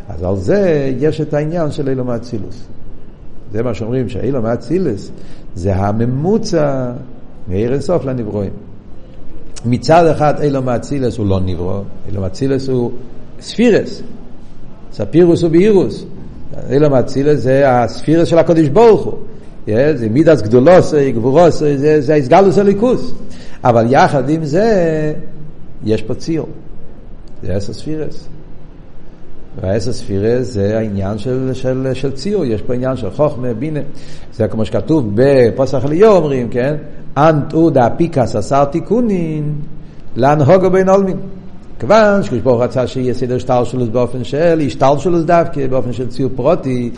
אז על זה יש את העניין של אילום האצילוס. זה מה שאומרים, שהאילום האצילס זה הממוצע מעיר אינסוף לנברואים. מצד אחד אילום האצילס הוא לא נברוא, אילום האצילס הוא ספירס, ספירוס ובאירוס. אילום האצילס זה הספירס של הקודש ברוך הוא. זה מידס גדולוס, גבורוס, זה, זה הסגלוס הליכוס. אבל יחד עם זה, יש פה ציר. זה עשר ספירס. והעשר ספירס זה העניין של, של, של ציור, יש פה עניין של חוכמה, בינה. זה כמו שכתוב בפוסח ליאור אומרים, כן? אנט אודה פיקס עשר תיקונין, להנהוגו בין עולמין. כיוון שקדוש ברוך רצה שיהיה סדר שטר שלו באופן של השטר שלו דווקא באופן של ציור פרוטי,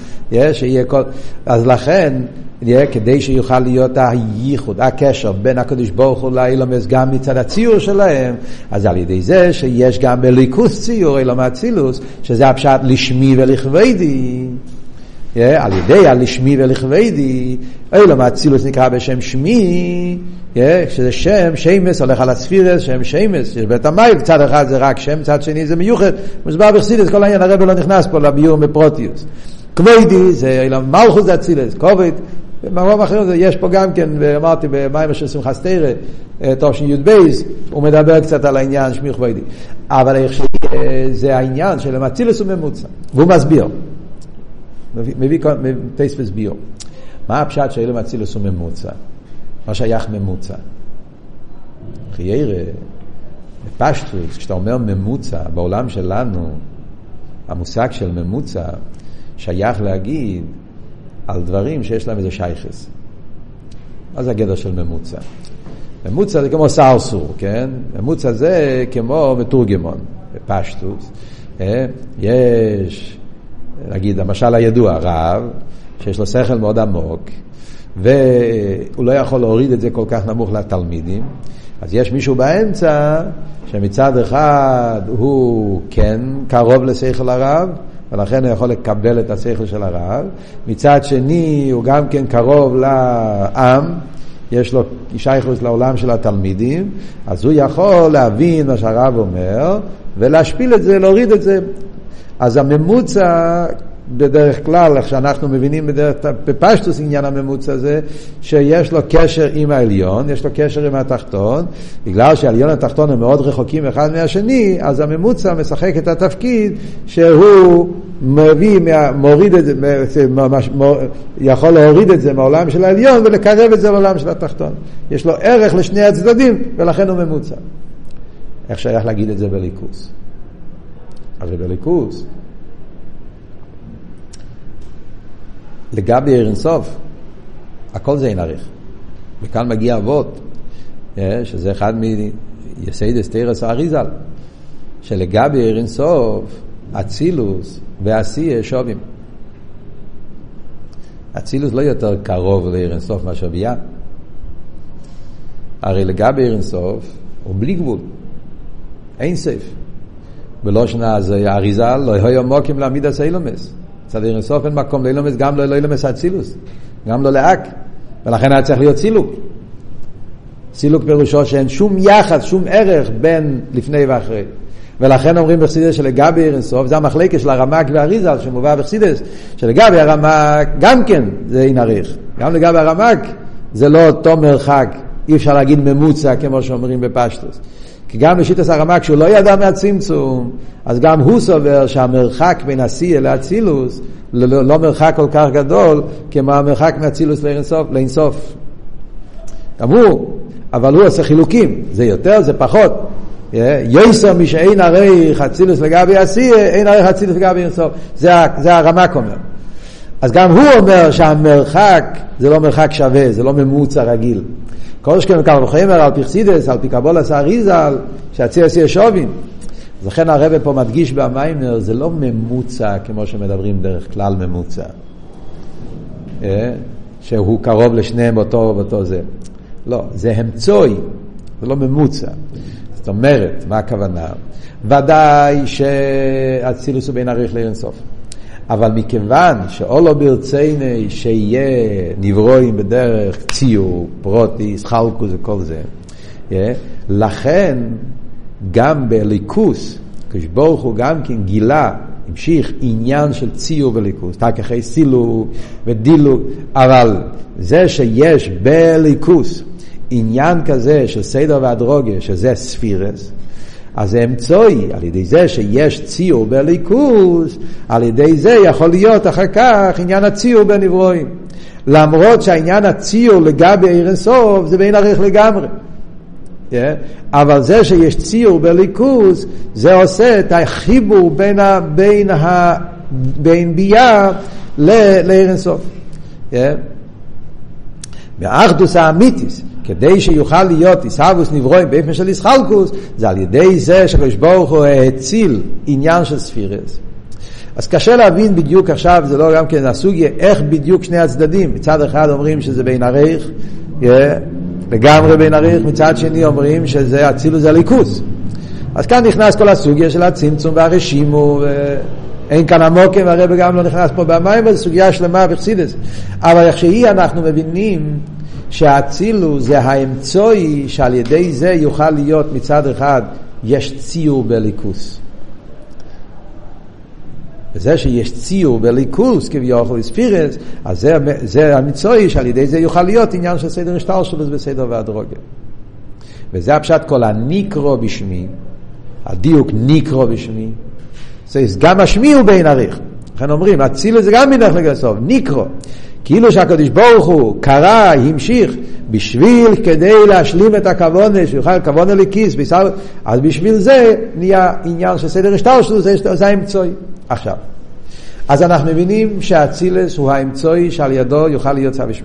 שיהיה כל... אז לכן, כדי שיוכל להיות הייחוד, הקשר בין הקדוש ברוך הוא לאילומס גם מצד הציור שלהם, אז על ידי זה שיש גם בליכוס ציור אילום אצילוס, שזה הפשט לשמי ולכבדי. על ידי הלשמי ולכבדי, אילום אצילוס נקרא בשם שמי, שזה שם, שמס, הולך על הספירס, שם שמס, יש בית המים, צד אחד זה רק שם, צד שני זה מיוחד, מוסבר בחסידס, כל העניין הרב לא נכנס פה לביור בפרוטיוס. כבוידי זה אילם מלכוס אצילס, כובד, במקום אחר יש פה גם כן, אמרתי במים של שמחה סתירה, תושן י"ב, הוא מדבר קצת על העניין שמי כבודי. אבל איך שזה העניין של המצילס הוא ממוצע, והוא מסביר. מביא טייספס ביור. מה הפשט אצילוס הוא ממוצע? מה שייך ממוצע? חיירה, בפשטוס, כשאתה אומר ממוצע, בעולם שלנו, המושג של ממוצע שייך להגיד על דברים שיש להם איזה שייכס. מה זה הגדר של ממוצע? ממוצע זה כמו סרסור, כן? ממוצע זה כמו מתורגמון, בפשטוס. אה? יש, נגיד, המשל הידוע, רב, שיש לו שכל מאוד עמוק, והוא לא יכול להוריד את זה כל כך נמוך לתלמידים, אז יש מישהו באמצע שמצד אחד הוא כן קרוב לשכל הרב, ולכן הוא יכול לקבל את השכל של הרב. מצד שני, הוא גם כן קרוב לעם, יש לו שייכות לעולם של התלמידים, אז הוא יכול להבין מה שהרב אומר, ולהשפיל את זה, להוריד את זה. אז הממוצע בדרך כלל, איך שאנחנו מבינים בדרך, בפשטוס עניין הממוצע הזה, שיש לו קשר עם העליון, יש לו קשר עם התחתון, בגלל שהעליון והתחתון הם מאוד רחוקים אחד מהשני, אז הממוצע משחק את התפקיד שהוא מביא, מוריד את זה, יכול להוריד את זה מהעולם של העליון ולקרב את זה לעולם של התחתון. יש לו ערך לשני הצדדים, ולכן הוא ממוצע. איך שייך להגיד את זה בליכוס? הרי בליכוס לגבי ערן סוף, הכל זה אין עריך. וכאן מגיע אבות, אה, שזה אחד מיסיידס תרס האריזל, שלגבי ערן סוף, אצילוס ועשייה שווים. אצילוס לא יותר קרוב לערן סוף מאשר ביאה. הרי לגבי ערן סוף הוא בלי גבול, אין סייף. בלושנה זה אריזל, לא יהיו מוקים להעמיד הסיילומס. מצד עיר אינסוף אין מקום לאילומס, גם לא לאילומס אצילוס, גם לא לאק, ולכן היה צריך להיות סילוק. סילוק פירושו שאין שום יחס, שום ערך בין לפני ואחרי. ולכן אומרים בחסידס שלגבי עיר אינסוף, זה המחלקה של הרמק והריזל שמובא בחסידס, שלגבי הרמק גם כן זה אין עריך. גם לגבי הרמק זה לא אותו מרחק, אי אפשר להגיד ממוצע כמו שאומרים בפשטוס. כי גם בשיטת הרמק, כשהוא לא ידע מהצמצום, אז גם הוא סובר שהמרחק בין השיא לאצילוס לא, לא, לא מרחק כל כך גדול כמו המרחק מאצילוס לאינסוף. לאינסוף. גם הוא, אבל הוא עושה חילוקים, זה יותר, זה פחות. יויסר מי שאין הרי חצילוס לגבי השיא, אין הרי חצילוס לגבי אינסוף. זה, הרמק אומר. אז גם הוא אומר שהמרחק זה לא מרחק שווה, זה לא ממוצע רגיל. כל שכן קל וחומר על פי חסידס, על פי קבולס האריזל, שהציר עשי שובין. אז לכן הרב פה מדגיש במיימר, זה לא ממוצע כמו שמדברים דרך כלל ממוצע. אה? שהוא קרוב לשניהם באותו, באותו זה. לא, זה המצוי, זה לא ממוצע. זאת אומרת, מה הכוונה? ודאי שאצילוס הוא בין אריך לאינסוף. אבל מכיוון שאולו ברציני שיהיה נברואים בדרך ציור, פרוטי, סחלקוס וכל זה, yeah, לכן גם בליכוס, כשברוך הוא גם כן גילה, המשיך עניין של ציור וליכוס, רק סילוק ודילוק, אבל זה שיש בליכוס עניין כזה של סדר והדרוגיה, שזה ספירס, אז זה אמצעי, על ידי זה שיש ציור בליכוז, על ידי זה יכול להיות אחר כך עניין הציור בנברואים. למרות שהעניין הציור לגבי עיר אינסוף זה בין ערך לגמרי. Yeah. אבל זה שיש ציור בליכוז, זה עושה את החיבור בין, ה, בין, ה, בין ביאה לעיר אינסוף. Yeah. באחדוס האמיתיס, כדי שיוכל להיות עיסאוווס נברואים באופן של ישחלקוס, זה על ידי זה שהקדוש ברוך הוא האציל עניין של ספירס. אז קשה להבין בדיוק עכשיו, זה לא גם כן הסוגיה, איך בדיוק שני הצדדים. מצד אחד אומרים שזה בין הרייך, yeah, לגמרי בין הרייך, מצד שני אומרים שזה אצילוס הליכוס. אז כאן נכנס כל הסוגיה של הצמצום והרשימו, ואין כאן עמוקים, והרב גם לא נכנס פה במים, זו סוגיה שלמה וחסידס. אבל איך שהיא אנחנו מבינים שהאצילוס זה האמצעי שעל ידי זה יוכל להיות מצד אחד יש ציור בליכוס. וזה שיש ציור בליכוס כביכול ספירס, אז זה, זה המצוי שעל ידי זה יוכל להיות עניין של סדר השטר שלו בסדר והדרוגיה. וזה הפשט כל הניקרו בשמי, הדיוק ניקרו בשמי, זה גם השמי הוא בין עריך. לכן אומרים, אצילוס זה גם מנך לגסוף, ניקרו. כאילו שהקדוש ברוך הוא קרא, המשיך, בשביל כדי להשלים את הכוונה, שיוכל כוונה לכיס, אז בשביל זה נהיה עניין של סדר השטר שלו, זה, זה האמצעי. עכשיו, אז אנחנו מבינים שהאצילס הוא האמצעי שעל ידו יוכל להיות צו יש.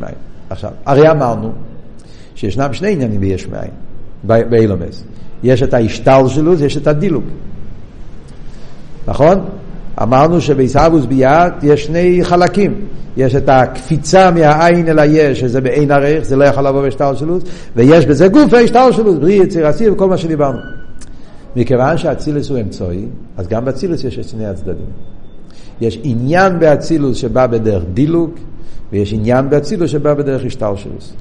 עכשיו, הרי אמרנו שישנם שני עניינים ביש מאין, באילומס. יש את ההשתל שלו, יש את הדילוג. נכון? אמרנו שבעיסאוווס ביאת יש שני חלקים. יש את הקפיצה מהעין אל היש, שזה בעין ערך, זה לא יכול לבוא בהשתלשלות, ויש בזה גוף ההשתלשלות, בריא, יציר, אסיר וכל מה שדיברנו. מכיוון שהאצילוס הוא אמצעי, אז גם באצילוס יש את שני הצדדים. יש עניין באצילוס שבא בדרך דילוג, ויש עניין באצילוס שבא בדרך השתלשלוס.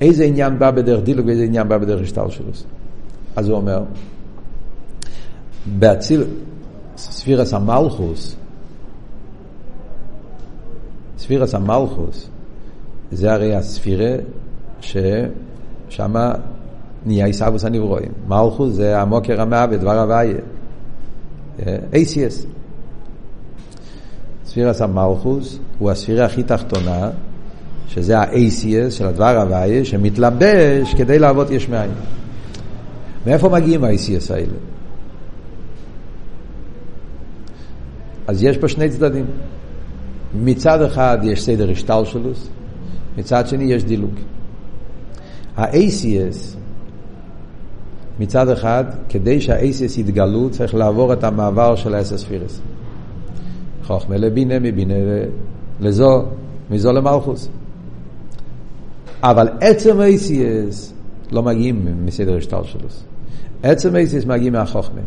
איזה עניין בא בדרך דילוג ואיזה עניין בא בדרך השתלשלוס? אז הוא אומר, באציל, ספירס המלכוס, ספירס המלכוס, זה הרי הספירה ששמה נהיה עיסאוווס הנברואים. מלכוס זה המוקר המוות, דבר הוויה. ACS. ספירס המלכוס הוא הספירה הכי תחתונה, שזה ה-ACS של הדבר הוויה, שמתלבש כדי לעבוד יש מאין. מאיפה מגיעים ה-ACS האלה? אז יש פה שני צדדים. מצד אחד יש סדר השטלשלוס, מצד שני יש דילוג. ה-ACS מצד אחד, כדי שהאייסס יתגלו, צריך לעבור את המעבר של האסס פירס. חוכמה לבינה, מבינה לזו, מזו למלכוס. אבל עצם האייסס לא מגיעים מסדר השטר שלו. עצם האייסס מגיעים מהחוכמה.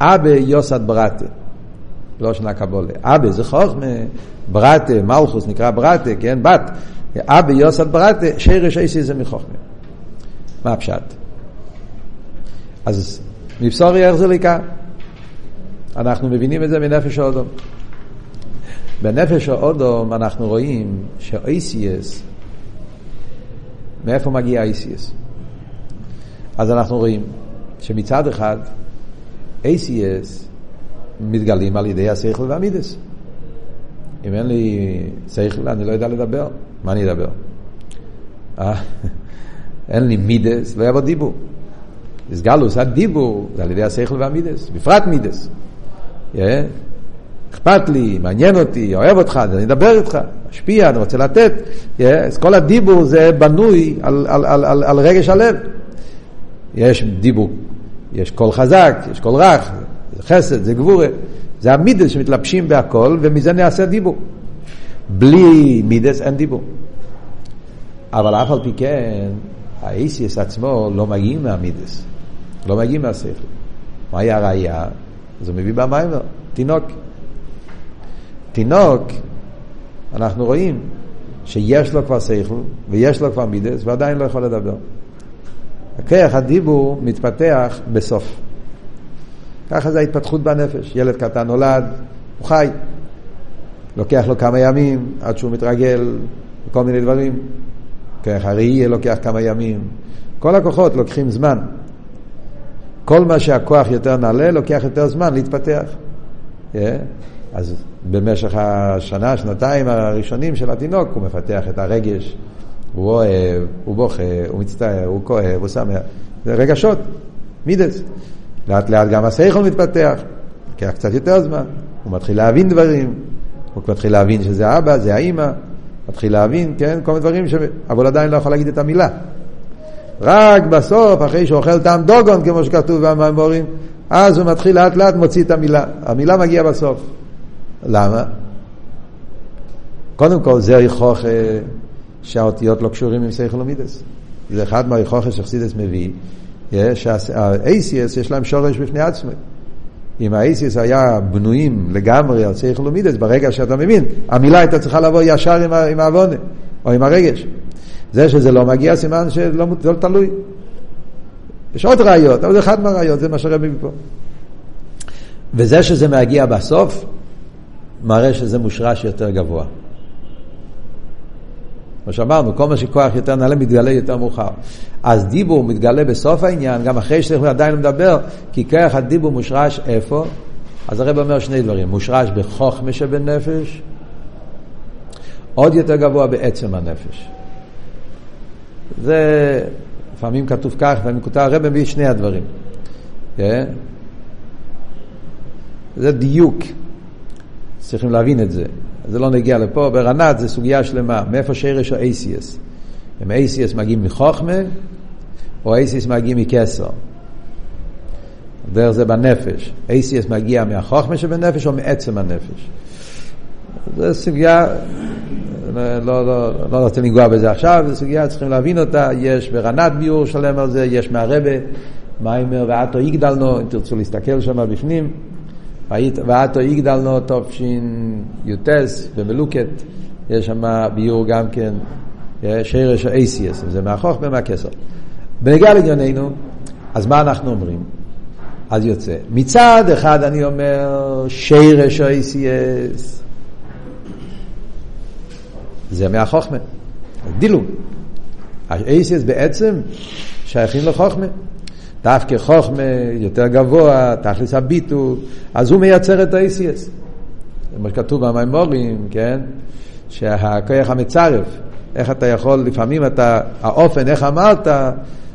אבא יוסד ברטה, לא שנה קבולה. אבא זה חוכמה, ברטה, מלכוס נקרא ברטה, כן, בת. אבא יוסד ברטה, שרש אייסס זה מחוכמה. מה הפשט? אז מבשורי איך זה לקה? אנחנו מבינים את זה מנפש האודום. בנפש האודום אנחנו רואים ש-ACS, מאיפה מגיע ACS? אז אנחנו רואים שמצד אחד ACS מתגלים על ידי השכל והמידס. אם אין לי שכל אני לא יודע לדבר, מה אני אדבר? אה? אין לי מידות, לא יבוא דיבור. התגלות, הדיבור, זה על ידי השכל והמידות, בפרט מידות. אכפת לי, מעניין אותי, אוהב אותך, אני אדבר איתך, משפיע, אני רוצה לתת. אז כל הדיבור זה בנוי על, על, על, על, על רגש הלב. יש דיבור, יש קול חזק, יש קול רך, זה חסד, זה גבורה. זה המידות שמתלבשים בהקול, ומזה נעשה דיבור. בלי מידס אין דיבור. אבל אף על פי כן, האיסיס עצמו לא מגיעים מהמידס. לא מגיעים מהשכל. מהי הראייה? הוא מביא במיימר, תינוק. תינוק, אנחנו רואים שיש לו כבר שכל ויש לו כבר מידס ועדיין לא יכול לדבר. הכיח הדיבור מתפתח בסוף. ככה זה ההתפתחות בנפש. ילד קטן נולד, הוא חי. לוקח לו כמה ימים עד שהוא מתרגל וכל מיני דברים. כיח הראייה לוקח כמה ימים. כל הכוחות לוקחים זמן. כל מה שהכוח יותר נעלה, לוקח יותר זמן להתפתח. Yeah. אז במשך השנה, שנתיים הראשונים של התינוק, הוא מפתח את הרגש, הוא אוהב, הוא בוכה, הוא מצטער, הוא כואב, הוא שמח. זה רגשות, מידס. לאט לאט גם השכל מתפתח, לוקח קצת יותר זמן, הוא מתחיל להבין דברים, הוא מתחיל להבין שזה אבא, זה האימא, מתחיל להבין, כן, כל מיני דברים, ש... אבל עדיין לא יכול להגיד את המילה. רק בסוף, אחרי שהוא אוכל טעם דוגון, כמו שכתוב במאמורים, אז הוא מתחיל לאט לאט מוציא את המילה. המילה מגיעה בסוף. למה? קודם כל, זה היכוך שהאותיות לא קשורים עם סייכל ומידס. זה אחד מהיכוכים שחסידס מביא, שה-ACS יש להם שורש בפני עצמם. אם ה-ACS היה בנויים לגמרי על סייכל ומידס, ברגע שאתה מבין, המילה הייתה צריכה לבוא ישר עם, עם העוונה, או עם הרגש. זה שזה לא מגיע, סימן שלא לא תלוי. יש עוד ראיות, אבל זה אחד מהראיות, זה מה שהרבי פה. וזה שזה מגיע בסוף, מראה שזה מושרש יותר גבוה. כמו שאמרנו, כל מה שכוח יותר נעלה מתגלה יותר מאוחר. אז דיבור מתגלה בסוף העניין, גם אחרי שאנחנו עדיין מדבר, כי כוח הדיבור מושרש איפה? אז הרב אומר שני דברים, מושרש בחוכמה שבנפש, עוד יותר גבוה בעצם הנפש. זה, לפעמים כתוב כך, לפעמים כותב הרב מביא שני הדברים. Yeah. כן? זה דיוק, צריכים להבין את זה. זה לא נגיע לפה, ברנת זה סוגיה שלמה, מאיפה שרש ה-ACS. אם ACS מגיעים מחוכמה, או ACS מגיעים מכסר. דרך זה בנפש. ACS מגיע מהחוכמה שבנפש או מעצם הנפש. זו סוגיה, לא, לא, לא, לא רוצה לנגוע בזה עכשיו, זו סוגיה, צריכים להבין אותה, יש ברנת ביור שלם על זה, יש מהרבה, מיימר ועטו יגדלנו, אם תרצו להסתכל שם בפנים. ואתו יגדלנו תשי"ט במלוקת, יש שם ביור גם כן שרש האייסיאס, זה מהחוך ומהכסר. בנגיע לענייננו, אז מה אנחנו אומרים? אז יוצא. מצד אחד אני אומר שרש האייסיאס, זה מהחוכמה, דילוג. האייסיאס בעצם שייכים לחוכמה. דווקא חוכמה יותר גבוה, תכלס הביטול, אז הוא מייצר את ה-ACS. זה מה שכתוב במימורים, כן? שהכוח המצרף, איך אתה יכול, לפעמים אתה, האופן, איך אמרת,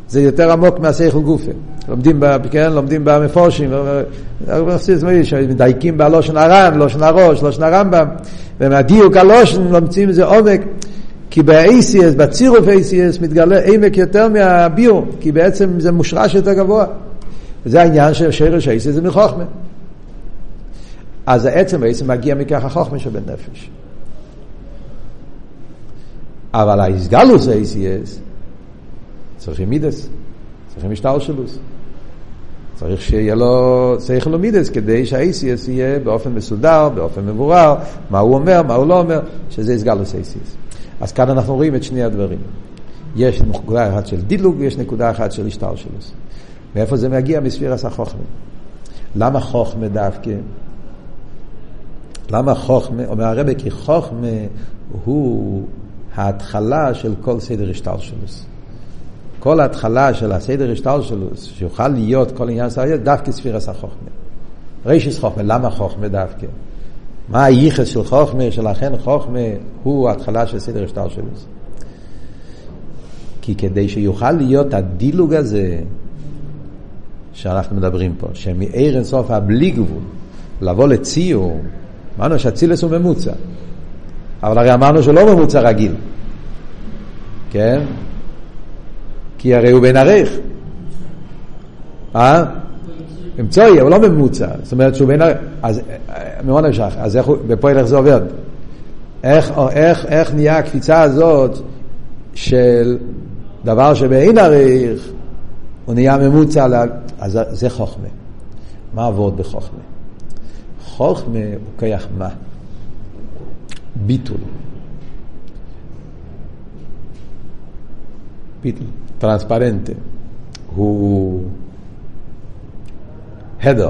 זה יותר עמוק מהשכל גופה. לומדים, ב, כן, לומדים במפורשים, מדייקים בלושן הר"ן, לושן הראש, לושן הרמב"ם, ומהדיוק הלושן לומדים איזה עומק. כי ב-ACS, בצירוף ACS, מתגלה עמק יותר מהביור, כי בעצם זה מושרש יותר גבוה. וזה העניין של שרש ACS זה מחוכמה. אז העצם בעצם מגיע מכך החוכמה שבן נפש. אבל האיסגלוס ACS צריכים מידס, צריכים משטר שלוס. צריך שיהיה לו צריך לו מידס כדי שה-ACS יהיה באופן מסודר, באופן מבורר, מה הוא אומר, מה הוא לא אומר, שזה איסגלוס ACS. אז כאן אנחנו רואים את שני הדברים. יש נקודה אחת של דילוג ויש נקודה אחת של השטר שלו. מאיפה זה מגיע? מספירס החוכמה. למה חוכמה דווקא? למה חוכמה? אומר הרבה כי חוכמה הוא ההתחלה של כל סדר השטר שלו. כל ההתחלה של הסדר השטר שלו, שיוכל להיות כל עניין סדר, דווקא ספירס החוכמה. רישיס חוכמה, למה חוכמה דווקא? מה הייחס של חוכמה, שלכן חוכמה הוא ההתחלה של סדר השטר שלו. כי כדי שיוכל להיות הדילוג הזה שאנחנו מדברים פה, שמעיר אינסוף הבלי גבול, לבוא לציור, אמרנו שהצילס הוא ממוצע, אבל הרי אמרנו שלא ממוצע רגיל, כן? כי הרי הוא בן ערך. אה? אמצעי, אבל לא ממוצע. זאת אומרת שהוא בין... אז מאוד נמשך. אז איך, בפועל איך זה עובד? איך, איך, איך נהיה הקפיצה הזאת של דבר שבאין עריך, הוא נהיה ממוצע, לה... אז זה חוכמה. מה עבוד בחוכמה? חוכמה הוא כיח מה? ביטול. ביטול, טרנספרנטה. הוא הדר.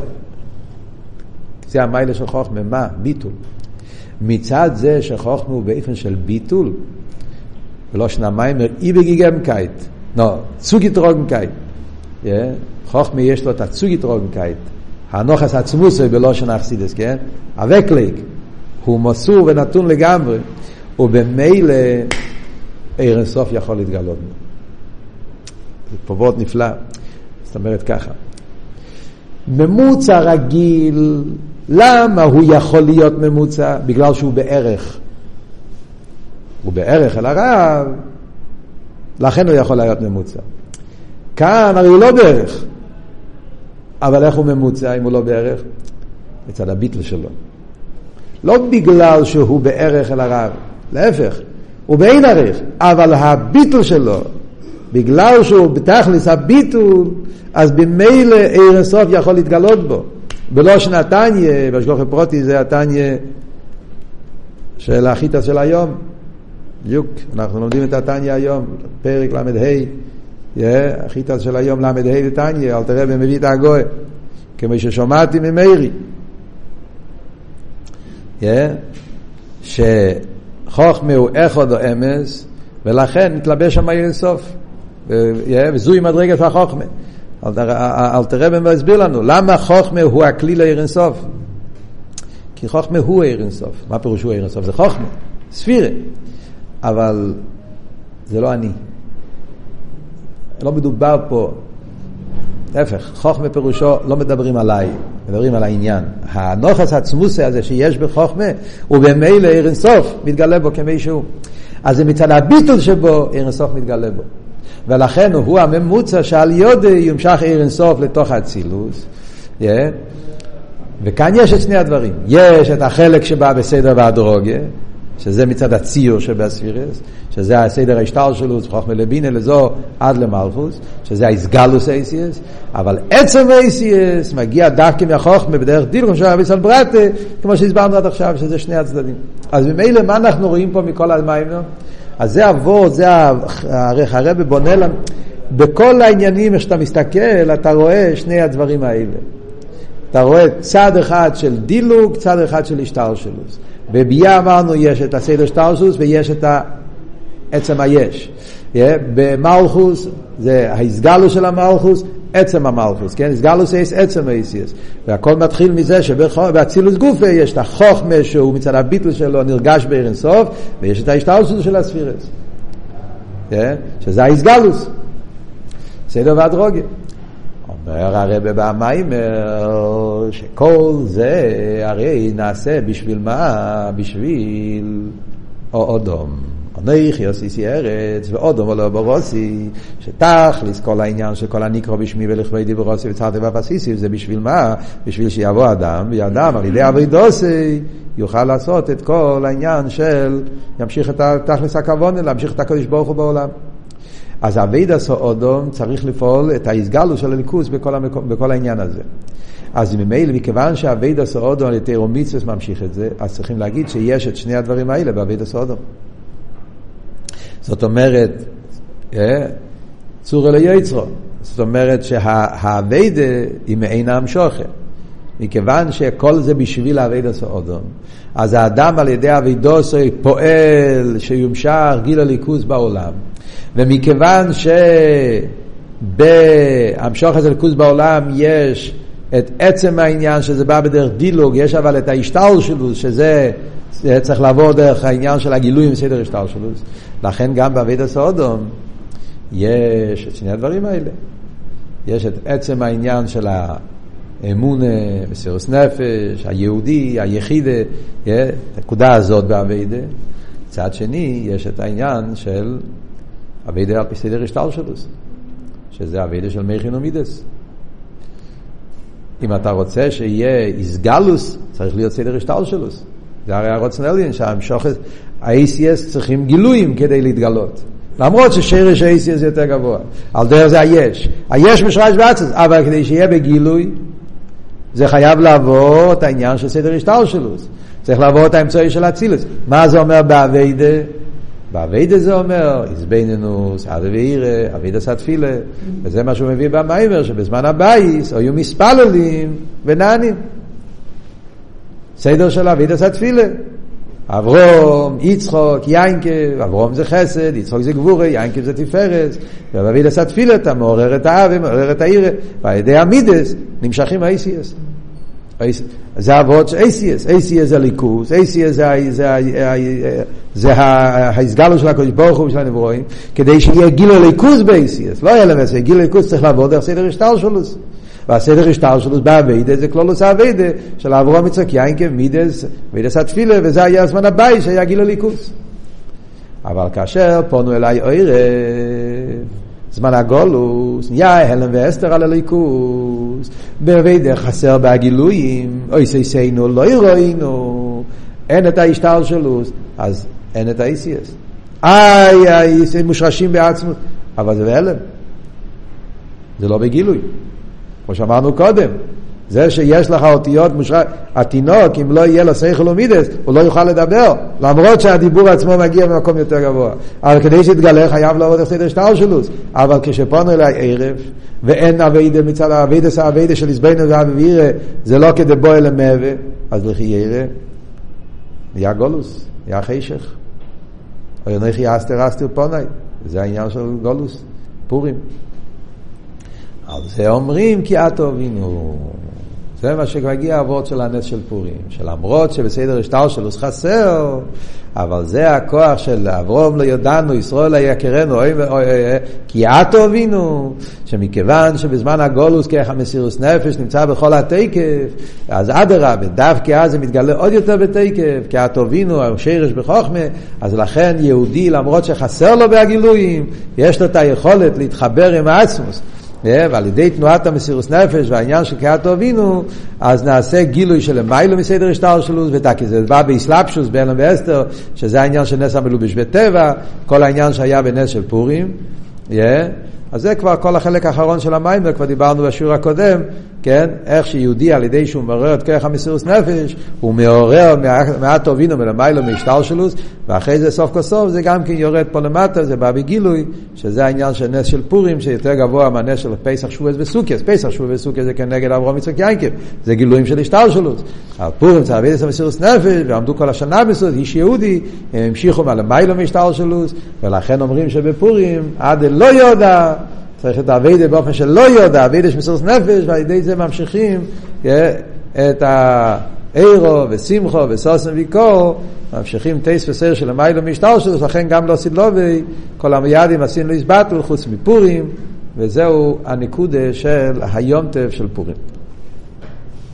זה המיילה של חוכמה, מה? ביטול. מצד זה שחוכמה הוא באופן של ביטול, ולא שנה מיימר, אי בגיגמקייט, לא, צוגיטרוגנקייט. חוכמה יש לו את הצוגיטרוגנקייט. הנוחס עצמוסי בלושן אכסידס, כן? הווקליק, הוא מסור ונתון לגמרי, ובמילא עיר אינסוף יכול להתגלות. זה פה וורט נפלא, זאת אומרת ככה. ממוצע רגיל, למה הוא יכול להיות ממוצע? בגלל שהוא בערך. הוא בערך אל הרב, לכן הוא יכול להיות ממוצע. כאן הרי הוא לא בערך. אבל איך הוא ממוצע אם הוא לא בערך? מצד הביטל שלו. לא בגלל שהוא בערך אל הרב, להפך, הוא באין ערך, אבל הביטל שלו, בגלל שהוא בתכלס הביטול, אז במילא עיר הסוף יכול להתגלות בו. בלושן התניא, בשלוחי פרוטי זה התניא של החיטה של היום. בדיוק, אנחנו לומדים את התניא היום, פרק ל"ה, החיטה של היום ל"ה לתניא, אל תראה במביא את הגוי, כמו ששומעתי ממאירי. שחוכמה הוא אחד או אמס, ולכן מתלבש שם עיר אינסוף. וזוהי מדרגת החוכמה. אל תראה במה הסביר לנו, למה חוכמה הוא הכלי לעיר אינסוף? כי חוכמה הוא עיר אינסוף. מה פירוש הוא עיר אינסוף? זה חוכמה, ספירה. אבל זה לא אני. לא מדובר פה, להפך, חוכמה פירושו, לא מדברים עליי, מדברים על העניין. הנוכס עצמוסי הזה שיש בחוכמה, הוא במילא עיר אינסוף, מתגלה בו כמי שהוא. אז זה מצד הביטול שבו, עיר אינסוף מתגלה בו. ולכן הוא הממוצע שעל יודי יומשך עיר אינסוף לתוך האצילוס. Yeah. וכאן יש את שני הדברים. יש את החלק שבא בסדר והדרוגיה, שזה מצד הציור שבאספירס, שזה הסדר השטר שלו, חוכמה לבינה לזו עד למלכוס, שזה האיסגלוס אייסיאס, אבל עצם אייסיאס מגיע דווקא מהחוכמה בדרך דיל, כמו שהיה ביסל ברטה, כמו שהסברנו עד עכשיו, שזה שני הצדדים. אז ממילא מה אנחנו רואים פה מכל המים? אז זה אבות, זה הרב בונה לנו, בכל העניינים, איך שאתה מסתכל, אתה רואה שני הדברים האלה. אתה רואה צד אחד של דילוג, צד אחד של השטלשלוס. בביאה אמרנו יש את הסדר שטלשלוס ויש את עצם היש. במלכוס זה ההסגלוס של המלכוס, עצם המלכוס, כן? הסגלוס יש עצם האיסיאס. והכל מתחיל מזה שבאצילוס גופה יש את החוכמה שהוא מצד הביטל שלו נרגש בעיר אינסוף, ויש את ההשתלסות של הספירס. Yeah, שזה ההסגלוס. סדר והדרוגיה. אומר הרב במיימר שכל זה הרי נעשה בשביל מה? בשביל או אודום. אנכי עשיתי ארץ ואודום ולא ברוסי שתכלס כל העניין של כל הנקרא בשמי ולכבדי ברוסי וצרתי בפסיסי זה בשביל מה? בשביל שיבוא אדם ואדם על ידי אבידוסי יוכל לעשות את כל העניין של ימשיך את תכלס הכוון להמשיך את הקדוש ברוך הוא בעולם אז אביד עשו אודום צריך לפעול את ההסגלו של הליכוס בכל, המקום, בכל העניין הזה. אז ממילא, מכיוון שאביד עשו אודום על ידי רומיצוס ממשיך את זה, אז צריכים להגיד שיש את שני הדברים האלה באביד עשו אודום. זאת אומרת, אה, צור אלי יצרו. זאת אומרת שהאביידה היא מעין המשוכר. מכיוון שכל זה בשביל האביידה אודום, אז האדם על ידי אביידוסוי פועל שיומשך גיל הליכוז בעולם. ומכיוון שבהמשוך הזה ליכוז בעולם יש את עצם העניין שזה בא בדרך דילוג, יש אבל את ההשתל שלו, שזה צריך לעבור דרך העניין של הגילוי עם סדר השטר שלו. לכן גם בעביד הסעודום יש את שני הדברים האלה. יש את עצם העניין של האמון, מסירוס נפש, היהודי, היחידה, הנקודה הזאת בעבידה. מצד שני, יש את העניין של אבידה על פי סדר השטר שלו, שזה אבידה של מכין ומידס. אם אתה רוצה שיהיה איסגלוס, צריך להיות סדר השטר שלו. זה הרי הרוצן עליין שהמשוכת, ה-ACS צריכים גילויים כדי להתגלות. למרות ששרש ה-ACS יותר גבוה. על דרך זה היש. היש משרש ועצס, אבל כדי שיהיה בגילוי, זה חייב לעבור את העניין של סדר השטר שלו. צריך לעבור את האמצעי של אצילוס. מה זה אומר באביידה? באביידה זה אומר, איזבנינוס, עדה ואירא, אביידה סתפילה, וזה מה שהוא מביא במיימר, שבזמן הבייס היו מספללים ונענים. סדר של אבידס התפילה. אברום, יצחוק, יינקב, אברום זה חסד, יצחוק זה גבורה, יינקב זה תפארס, ובאבידס התפילה אתה מעורר את האבי, מעורר את העירה, ועל ידי המידס נמשכים האיסיאס. זה אבות של ACS, ACS זה ליכוס, ACS זה ההסגלו של הקדוש ברוך הוא ושל הנברואים, כדי שיהיה גיל הליכוס ב-ACS, לא יהיה למעשה, גיל הליכוס צריך לעבוד דרך סדר השטר שלו. והסדר השטר שלו באביידה זה כלולוס האביידה של אברהם יצחק יינקב מידס, מידס התפילה, וזה היה הזמן הבא שהיה גיל הליכוס. אבל כאשר פונו אליי אוירה, זמן הגולוס, נהיה הלם ואסתר על הליכוס, באביידה חסר בהגילויים, אוי סייסיינו לא ירואינו, אין את ההשטר שלו, אז אין את האיסיאס. איי, איי, מושרשים בעצמות, אבל זה בהלם. זה לא בגילוי. כמו שאמרנו קודם, זה שיש לך אותיות מושרש, התינוק, אם לא יהיה לו שכל ומידס, הוא לא יוכל לדבר, למרות שהדיבור עצמו מגיע ממקום יותר גבוה. אבל כדי שיתגלה חייב לעבוד את סדר שטר שלוס. אבל כשפונו אליי ערב, ואין אביידה מצד האביידס האביידה של עזבנו ואבירה, זה לא כדי בוא אל המהווה, אז לכי ירא, נהיה גולוס, נהיה חשך. או ינכי אסתר אסתר פונאי, זה העניין של גולוס, פורים. על זה אומרים כי את אבינו. זה מה שמגיע אבות של הנס של פורים, שלמרות שבסדר השטר שלו חסר, אבל זה הכוח של אברום לא ידענו, ישראל יכרנו, כי את אבינו, שמכיוון שבזמן הגולוס כרך המסירוס נפש נמצא בכל התקף, אז אדרבה, דווקא אז זה מתגלה עוד יותר בתקף, כי את אבינו, השרש בחוכמה, אז לכן יהודי, למרות שחסר לו בהגילויים, יש לו את היכולת להתחבר עם האסמוס. ועל ידי תנועת המסירוס נפש והעניין של קריאת אבינו, אז נעשה גילוי של מיילו מסדר השטר שלו, ותקי זה בא באסלאפשוס באלם ואסתר, שזה העניין של נס המלובש בטבע, כל העניין שהיה בנס של פורים. Yeah. אז זה כבר כל החלק האחרון של המים, כבר דיברנו בשיעור הקודם, כן? איך שיהודי על ידי שהוא מעורר את כרך המסירות נפש, הוא מעורר מעט טובינו מלמיילו מהשטלשלוס, ואחרי זה סוף כל סוף זה גם כן יורד פה למטה, זה בא בגילוי, שזה העניין של נס של פורים, שיותר גבוה מהנס של פסח שבועס וסוכס, פסח שבועס וסוכס זה כנגד אברהם יצחק יינקב, זה גילויים של השטלשלוס. פורים זה עבד את המסירות נפש, ועמדו כל השנה בסוד, איש יהודי, הם המשיכו מלמיילו מהשטלשלוס, ולכן אומרים שבפורים עד לא יודע צריך את האביידה באופן שלא יודע, אביידה מסירות נפש, ועל ידי זה ממשיכים את האירו ושמחו וסוסם ויקור, ממשיכים טייס וסייר של המיילו שלו, לכן גם לא סילובי, כל המיידים עשינו לו הסבטל חוץ מפורים, וזהו הניקודה של היום טף של פורים.